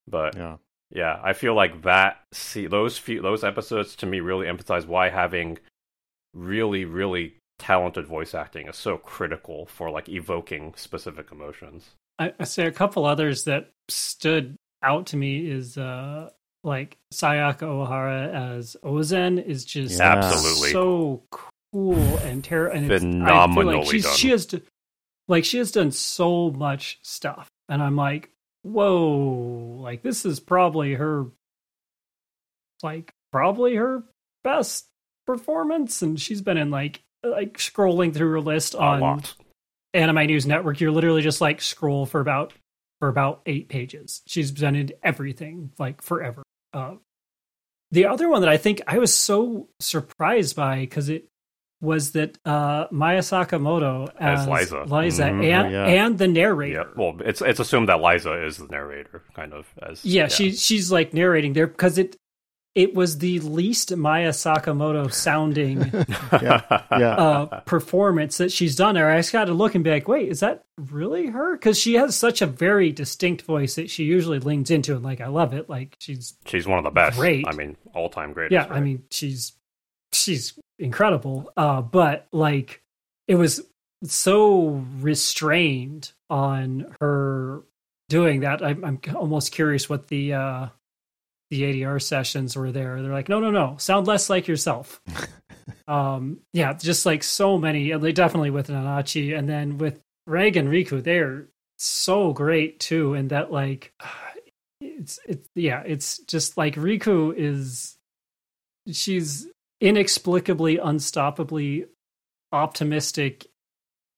But yeah, yeah, I feel like that. See those few those episodes to me really emphasize why having really really talented voice acting is so critical for like evoking specific emotions. I, I say a couple others that stood out to me is uh like Sayaka Ohara as Ozen is just yeah. absolutely so cool and terrible and phenomenally like she's, done. She has to, like she has done so much stuff, and I'm like, whoa, like this is probably her, like probably her best performance, and she's been in like like scrolling through her list on Anime News Network. You're literally just like scroll for about for about eight pages. She's presented everything like forever. Uh, the other one that I think I was so surprised by because it was that uh, Maya Sakamoto as, as Lyza, Lyza mm-hmm. and yeah. and the narrator. Yeah. Well, it's it's assumed that Lyza is the narrator, kind of as yeah, yeah. she she's like narrating there because it it was the least Maya Sakamoto sounding yeah. yeah. Uh, performance that she's done there. I just got to look and be like, wait, is that really her? Because she has such a very distinct voice that she usually leans into, and like I love it. Like she's she's one of the best. Great. I mean, all time great. Yeah, right? I mean, she's she's incredible. Uh, but like it was so restrained on her doing that. I'm, I'm almost curious what the uh, the ADR sessions were there. They're like, no, no, no, sound less like yourself. um, yeah, just like so many. And they definitely with Nanachi, and then with Reg and Riko, they're so great too. And that like, it's it's yeah, it's just like Riko is she's inexplicably, unstoppably optimistic,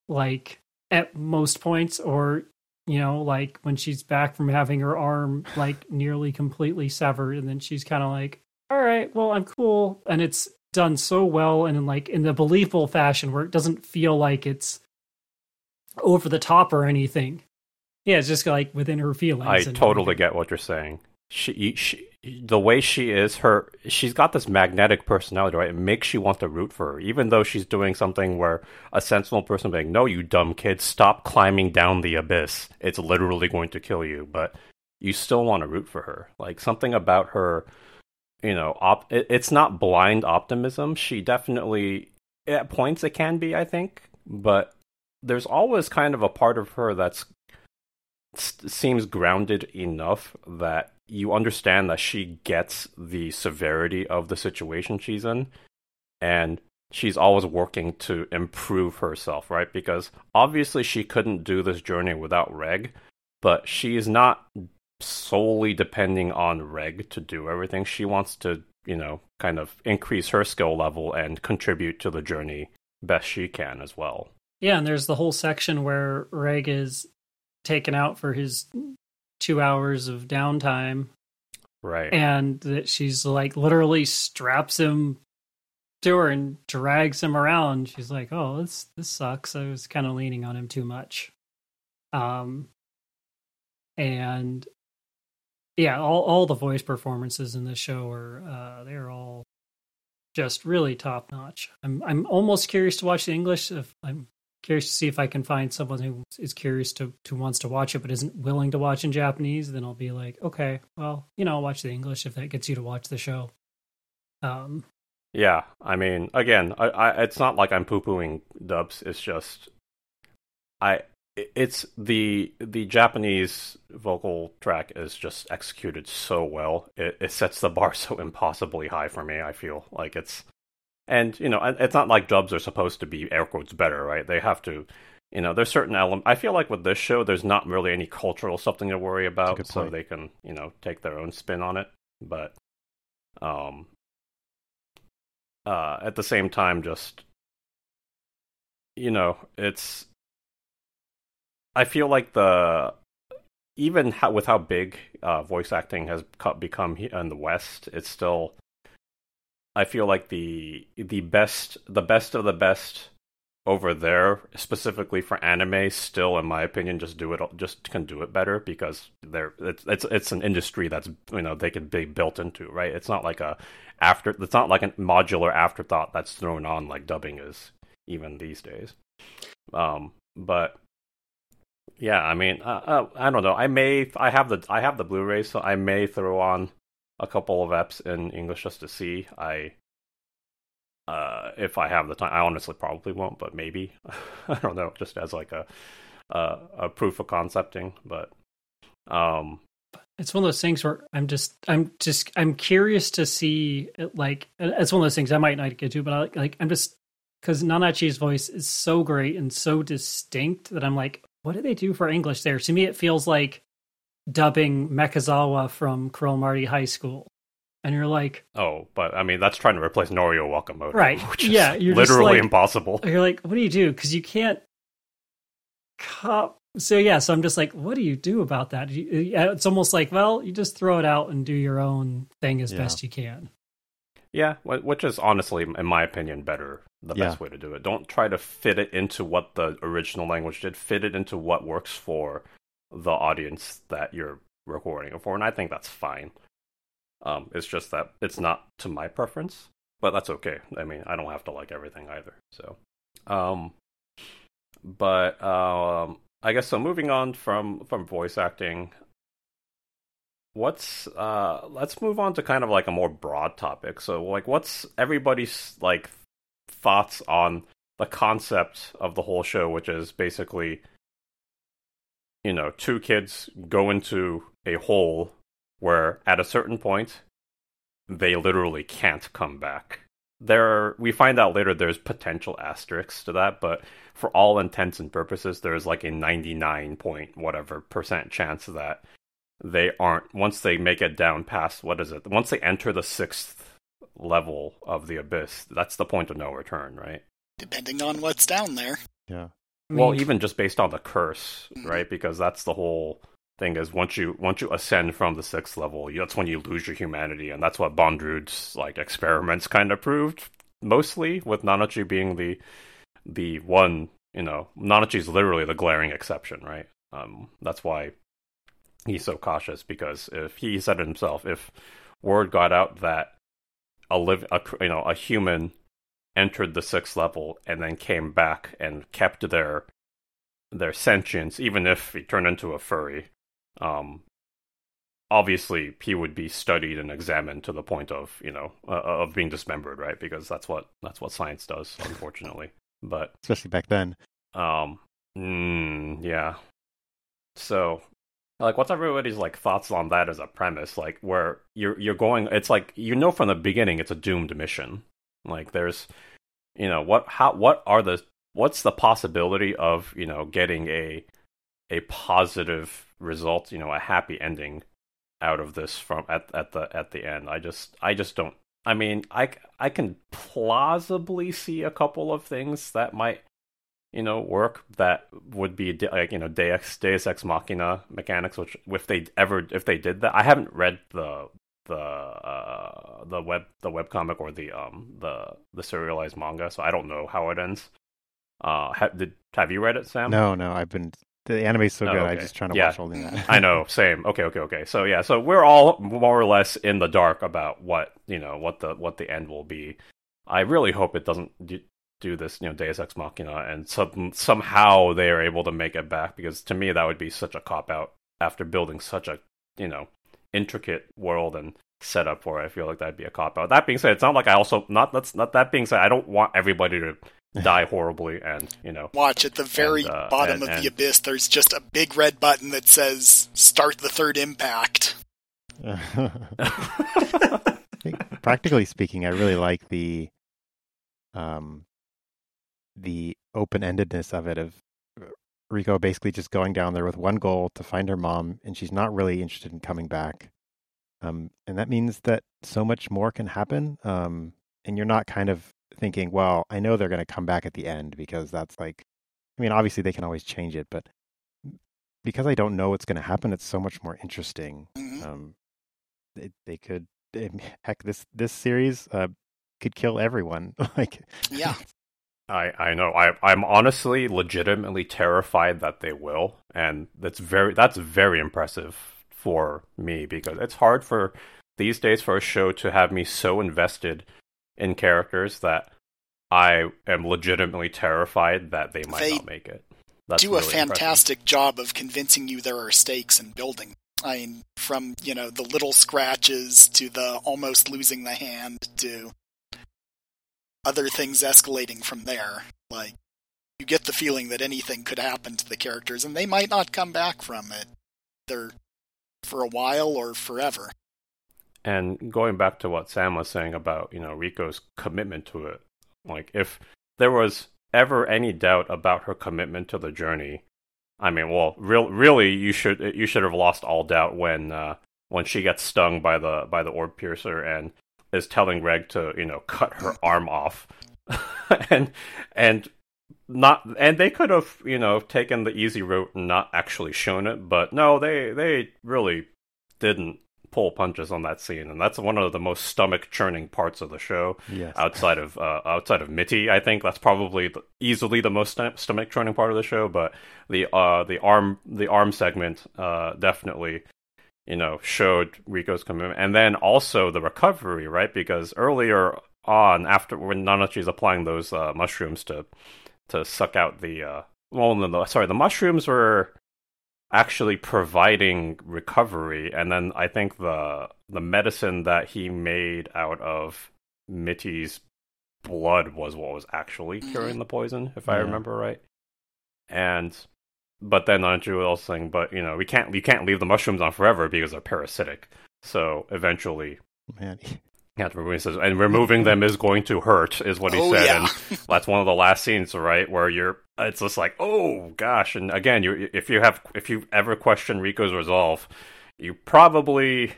like at most points, or you know, like when she's back from having her arm like nearly completely severed, and then she's kind of like, "All right, well, I'm cool," and it's done so well and in like in the believable fashion where it doesn't feel like it's over the top or anything. Yeah, it's just like within her feelings. I totally get what you're saying. She, she the way she is, her she's got this magnetic personality, right? It makes you want to root for her, even though she's doing something where a sensible person being, "No, you dumb kid, stop climbing down the abyss. It's literally going to kill you." But you still want to root for her. Like something about her, you know, op- it, it's not blind optimism. She definitely, at points, it can be, I think, but there's always kind of a part of her that's seems grounded enough that you understand that she gets the severity of the situation she's in and she's always working to improve herself, right? Because obviously she couldn't do this journey without Reg, but she is not solely depending on Reg to do everything. She wants to, you know, kind of increase her skill level and contribute to the journey best she can as well. Yeah, and there's the whole section where Reg is taken out for his two hours of downtime. Right. And that she's like literally straps him to her and drags him around. She's like, "Oh, this this sucks." I was kind of leaning on him too much. Um, and yeah, all all the voice performances in this show are uh, they're all just really top notch. I'm I'm almost curious to watch the English. If I'm curious to see if I can find someone who is curious to to wants to watch it but isn't willing to watch in Japanese, then I'll be like, okay, well, you know, I'll watch the English if that gets you to watch the show. Um, yeah, I mean, again, I, I it's not like I'm poo pooing dubs. It's just I it's the the Japanese vocal track is just executed so well. It, it sets the bar so impossibly high for me. I feel like it's and you know it's not like dubs are supposed to be air quotes better, right? They have to. You know, there's certain element. I feel like with this show, there's not really any cultural something to worry about, so they can, you know, take their own spin on it. But, um, uh, at the same time, just you know, it's I feel like the even how, with how big uh, voice acting has become in the West, it's still. I feel like the the best the best of the best over there, specifically for anime, still, in my opinion, just do it just can do it better because they're it's it's it's an industry that's you know they can be built into right. It's not like a after it's not like a modular afterthought that's thrown on like dubbing is even these days. Um, but yeah, I mean, uh, uh, I don't know. I may I have the I have the Blu-ray, so I may throw on a couple of eps in English just to see. I uh, if I have the time, I honestly probably won't, but maybe I don't know, just as like a a, a proof of concepting. But um, it's one of those things where I'm just I'm just I'm curious to see like it's one of those things I might not get to, but I, like I'm just because Nanachi's voice is so great and so distinct that I'm like, what do they do for English there? To me, it feels like dubbing Mechazawa from Cromartie High School. And you're like, oh, but I mean, that's trying to replace Norio Wakamoto, right? yeah, you're literally like, impossible. You're like, what do you do? Because you can't cop. So yeah, so I'm just like, what do you do about that? It's almost like, well, you just throw it out and do your own thing as yeah. best you can. Yeah, which is honestly, in my opinion, better the yeah. best way to do it. Don't try to fit it into what the original language did. Fit it into what works for the audience that you're recording it for, and I think that's fine. Um, it's just that it's not to my preference, but that's okay. I mean, I don't have to like everything either. So, um, but um, I guess so. Moving on from from voice acting, what's uh let's move on to kind of like a more broad topic so like what's everybody's like thoughts on the concept of the whole show which is basically you know two kids go into a hole where at a certain point they literally can't come back. There are, we find out later there's potential asterisks to that but for all intents and purposes there's like a 99 point whatever percent chance that they aren't once they make it down past what is it once they enter the sixth level of the abyss that's the point of no return right? Depending on what's down there. Yeah well even just based on the curse right? Because that's the whole thing is once you once you ascend from the sixth level that's when you lose your humanity. And that's what bondrewd's like experiments kind of proved mostly with nanachi being the the one you know nanachi's literally the glaring exception right? Um that's why he's so cautious because if he said it himself, if word got out that a live, a, you know, a human entered the sixth level and then came back and kept their their sentience, even if he turned into a furry, um, obviously he would be studied and examined to the point of you know uh, of being dismembered, right? Because that's what that's what science does, unfortunately. But especially back then. Um. Mm, yeah. So like what's everybody's like thoughts on that as a premise like where you're you're going it's like you know from the beginning it's a doomed mission like there's you know what how what are the what's the possibility of you know getting a a positive result you know a happy ending out of this from at at the at the end? I just i just don't I mean, I I can plausibly see a couple of things that might you know work that would be like you know Deus Deus Ex Machina mechanics, which if they ever if they did that, I haven't read the the uh, the web the web comic or the um the the serialized manga, so I don't know how it ends. Uh, ha- did have you read it, Sam? No, no, I've been the anime's so oh, good. Okay. I'm just trying to yeah. watch all that. I know, same. Okay, okay, okay. So yeah, so we're all more or less in the dark about what you know what the what the end will be. I really hope it doesn't do, do this, you know, Deus Ex Machina, and some, somehow they are able to make it back. Because to me, that would be such a cop out after building such a you know intricate world and setup for it. I feel like that'd be a cop out. That being said, it's not like I also not that's not that being said, I don't want everybody to die horribly and you know watch at the very and, uh, bottom and, of and, the abyss there's just a big red button that says start the third impact practically speaking i really like the um the open-endedness of it of Riko basically just going down there with one goal to find her mom and she's not really interested in coming back um and that means that so much more can happen um and you're not kind of thinking, well, I know they're going to come back at the end because that's like, I mean, obviously they can always change it, but because I don't know what's going to happen, it's so much more interesting. Mm-hmm. Um, they, they could, heck, this this series uh, could kill everyone. like, yeah. I, I know I I'm honestly legitimately terrified that they will and that's very that's very impressive for me because it's hard for these days for a show to have me so invested in characters that I am legitimately terrified that they might they not make it. That's do really a fantastic impressive. job of convincing you there are stakes and building. I mean, from you know the little scratches to the almost losing the hand to other things escalating from there. Like you get the feeling that anything could happen to the characters, and they might not come back from it. They're for a while or forever. And going back to what Sam was saying about, you know, Riko's commitment to it, like if there was ever any doubt about her commitment to the journey, I mean, well, real, really, you should you should have lost all doubt when uh, when she gets stung by the by the orb piercer and is telling Reg to you know cut her arm off, and and not and they could have you know taken the easy route and not actually shown it, but no, they they really didn't pull punches on that scene, and that's one of the most stomach churning parts of the show. Yes. outside of uh, outside of Mitty, I think that's probably the, easily the most stomach churning part of the show. But the uh, the arm the arm segment uh, definitely you know showed Riko's commitment, and then also the recovery, right? Because earlier on, after when is applying those uh, mushrooms to to suck out the uh, well, no, no, sorry, the mushrooms were actually providing recovery and then i think the the medicine that he made out of mitty's blood was what was actually curing the poison if yeah. i remember right and but then Andrew was also saying but you know we can't we can't leave the mushrooms on forever because they're parasitic so eventually man yeah, says, and removing them is going to hurt, is what he oh, said, yeah. and that's one of the last scenes, right, where you're, it's just like, oh gosh, and again, you, if you have, if you ever question Riko's resolve, you probably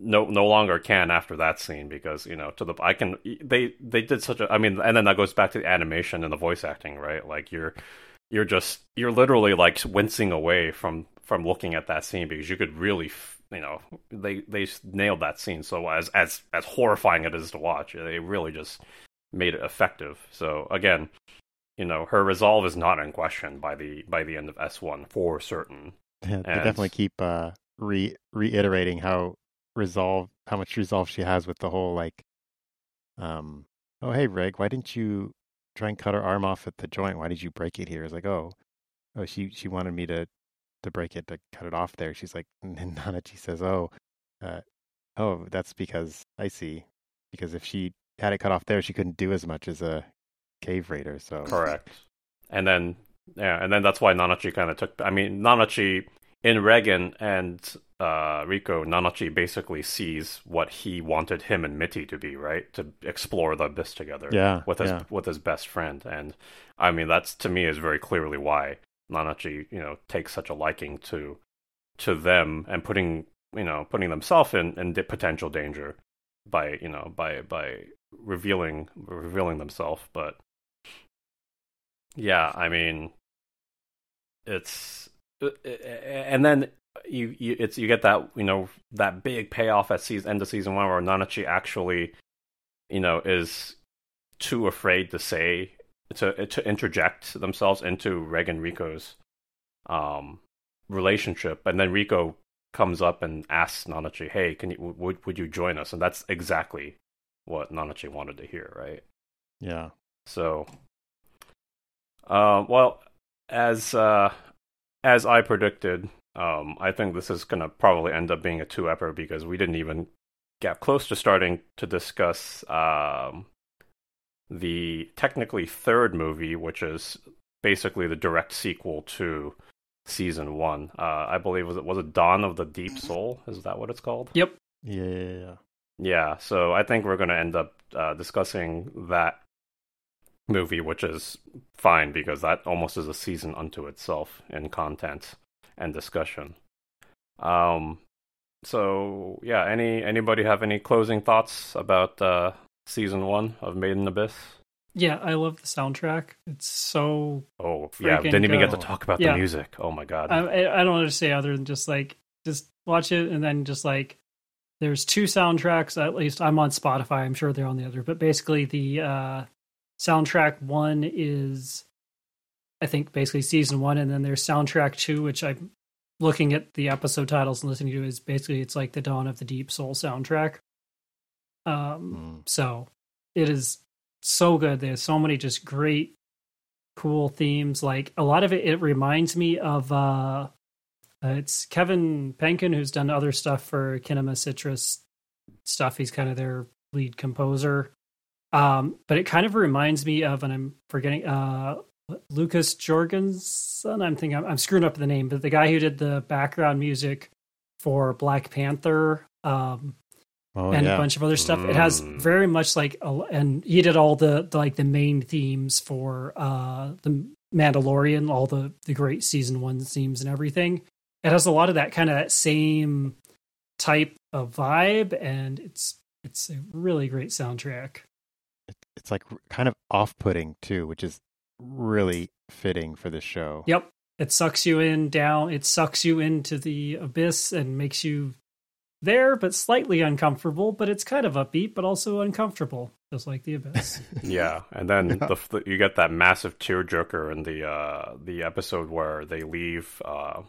no no longer can after that scene because you know to the I can they they did such a I mean, and then that goes back to the animation and the voice acting, right? Like you're you're just you're literally like wincing away from from looking at that scene because you could really you know they they nailed that scene so as as as horrifying it is to watch. They really just made it effective. So again you know her resolve is not in question by the by the end of s1 for certain. Yeah, they and... definitely keep uh re reiterating how resolve how much resolve she has with the whole like um oh hey reg why didn't you try and cut her arm off at the joint why did you break it here it's like oh oh she she wanted me to to break it to cut it off there. She's like, and Nanachi says, "Oh, uh, oh, that's because I see. Because if she had it cut off there, she couldn't do as much as a cave raider." So correct. And then yeah, and then that's why Nanachi kind of took. I mean, Nanachi in Reigen and uh, Riko, Nanachi basically sees what he wanted him and Mitty to be, right? To explore the abyss together, yeah, with his yeah. with his best friend, and I mean that's to me is very clearly why Nanachi, you know, takes such a liking to to them and putting you know putting themselves in in potential danger by you know by by revealing revealing themselves. But yeah, I mean, it's and then you, you it's you get that you know that big payoff at season end of season one where Nanachi actually you know is too afraid to say to to interject themselves into Reg and Riko's um relationship, and then Riko comes up and asks Nanachi, "Hey, can you would would you join us?" And that's exactly what Nanachi wanted to hear, right? Yeah. So, uh, well, as uh, as I predicted, um, I think this is gonna probably end up being a two epper because we didn't even get close to starting to discuss um, the technically third movie, which is basically the direct sequel to season one. Uh, I believe was it was it Dawn of the Deep Soul? Is that what it's called? Yep. Yeah. Yeah. So I think we're going to end up uh, discussing that movie, which is fine because that almost is a season unto itself in content and discussion. Um. So yeah, any anybody have any closing thoughts about uh, season one of Made in Abyss? Yeah, I love the soundtrack. It's so. Oh yeah, didn't even get to talk about Yeah. the music. Oh my god. I, I don't what to say other than just like just watch it and then just like there's two soundtracks. At least I'm on Spotify. I'm sure they're on the other, but basically the uh, soundtrack one is I think basically season one, and then there's soundtrack two, which I'm looking at the episode titles and listening to is basically it's like the Dawn of the Deep Soul soundtrack. Um, Mm. so it is so good. There's so many just great, cool themes. Like a lot of it, it reminds me of uh, uh it's Kevin Penkin who's done other stuff for Kinema Citrus stuff. He's kind of their lead composer. Um, but it kind of reminds me of, and I'm forgetting, uh, Lucas Jorgensen. I'm thinking I'm, I'm screwing up the name, but the guy who did the background music for Black Panther, um, Oh and yeah. a bunch of other stuff. It has Mm. very much like, a, and he did all the, the like the main themes for uh the Mandalorian, all the the great season one themes and everything. It has a lot of that kind of that same type of vibe, and it's it's a really great soundtrack. It- It's like kind of off-putting too, which is really fitting for the show. Yep, it sucks you in down. It sucks you into the abyss and makes you there, but slightly uncomfortable. But it's kind of upbeat, but also uncomfortable, just like the abyss. Yeah, and then Yeah. the, the you get that massive tearjerker in the uh the episode where they leave uh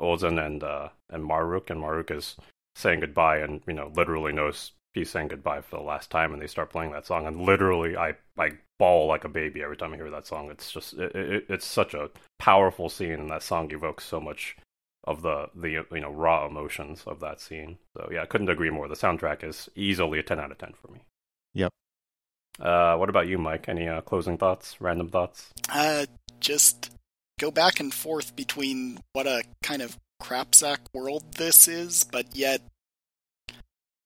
Ozen and uh and Marulk and Marulk is saying goodbye and you know literally knows he's saying goodbye for the last time and they start playing that song and literally I I bawl like a baby every time I hear that song. It's just it, it, it's such a powerful scene and that song evokes so much of the the you know raw emotions of that scene. So yeah, I couldn't agree more. The soundtrack is easily a 10 out of 10 for me. Yep. Uh, what about you, Mike? Any uh, closing thoughts? Random thoughts? Uh, just go back and forth between what a kind of crapsack world this is, but yet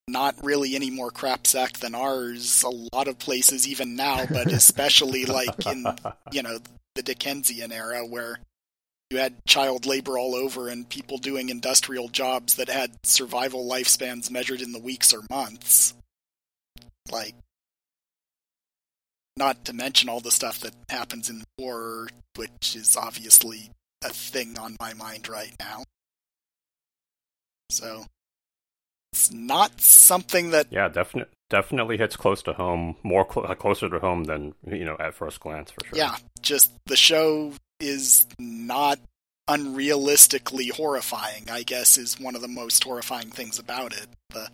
not really any more crap sack than ours. A lot of places, even now, but especially like in you know the Dickensian era where you had child labor all over and people doing industrial jobs that had survival lifespans measured in the weeks or months. Like, not to mention all the stuff that happens in war, which is obviously a thing on my mind right now. So, it's not something that yeah, definitely, definitely hits close to home, more cl- closer to home than you know at first glance for sure. Yeah, just the show is not unrealistically horrifying, I guess, is one of the most horrifying things about it. The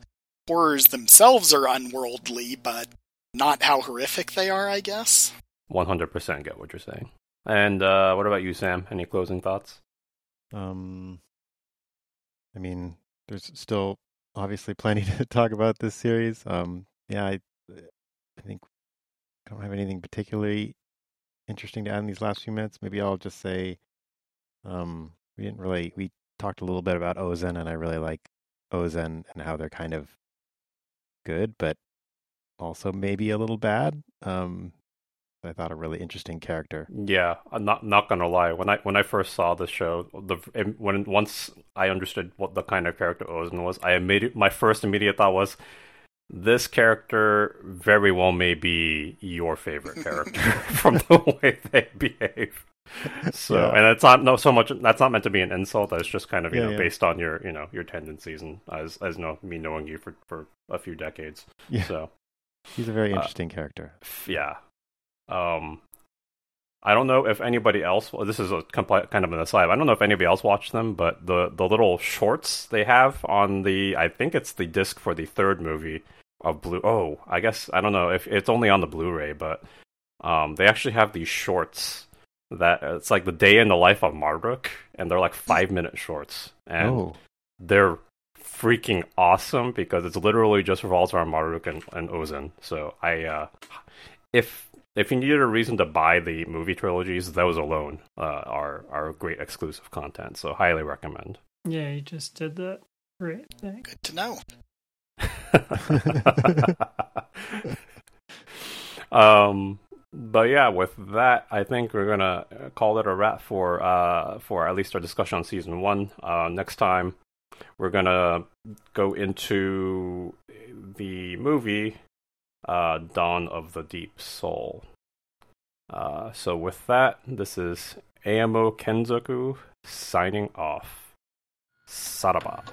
horrors themselves are unworldly, but not how horrific they are, I guess. one hundred percent get what you're saying. And uh, what about you, Sam? Any closing thoughts? Um, I mean, there's still obviously plenty to talk about this series. Um, yeah, I, I think I don't have anything particularly interesting to add in these last few minutes. Maybe I'll just say, um, we didn't really we talked a little bit about Ozen, and I really like Ozen and how they're kind of good, but also maybe a little bad. Um, I thought a really interesting character. Yeah, I'm not not gonna lie. When I when I first saw the show, the when once I understood what the kind of character Ozen was, I immediate my first immediate thought was this character very well may be your favorite character from the way they behave. So, yeah. and it's not no so much. That's not meant to be an insult. That's just kind of you yeah, know yeah. based on your you know your tendencies and as as know me knowing you for for a few decades. Yeah. So, he's a very uh, interesting uh, character. Yeah. Um, I don't know if anybody else. Well, this is a kind of an aside. I don't know if anybody else watched them, but the the little shorts they have on the I think it's the disc for the third movie of Blue. Oh, I guess I don't know if it's only on the Blu-ray, but um, they actually have these shorts that it's like the day in the life of Marulk, and they're like five minute shorts, and oh. they're freaking awesome because it's literally just revolves around Marulk and, and Ozen. So I, uh, if if you needed a reason to buy the movie trilogies, those alone uh, are are great exclusive content. So highly recommend. Yeah, you just did that. Great, thanks. Good to know. um, but yeah, with that, I think we're gonna call it a wrap for uh for at least our discussion on season one. Uh, next time, we're gonna go into the movie uh, Dawn of the Deep Soul. Uh, so with that, this is Amo Kenzoku signing off. Saraba.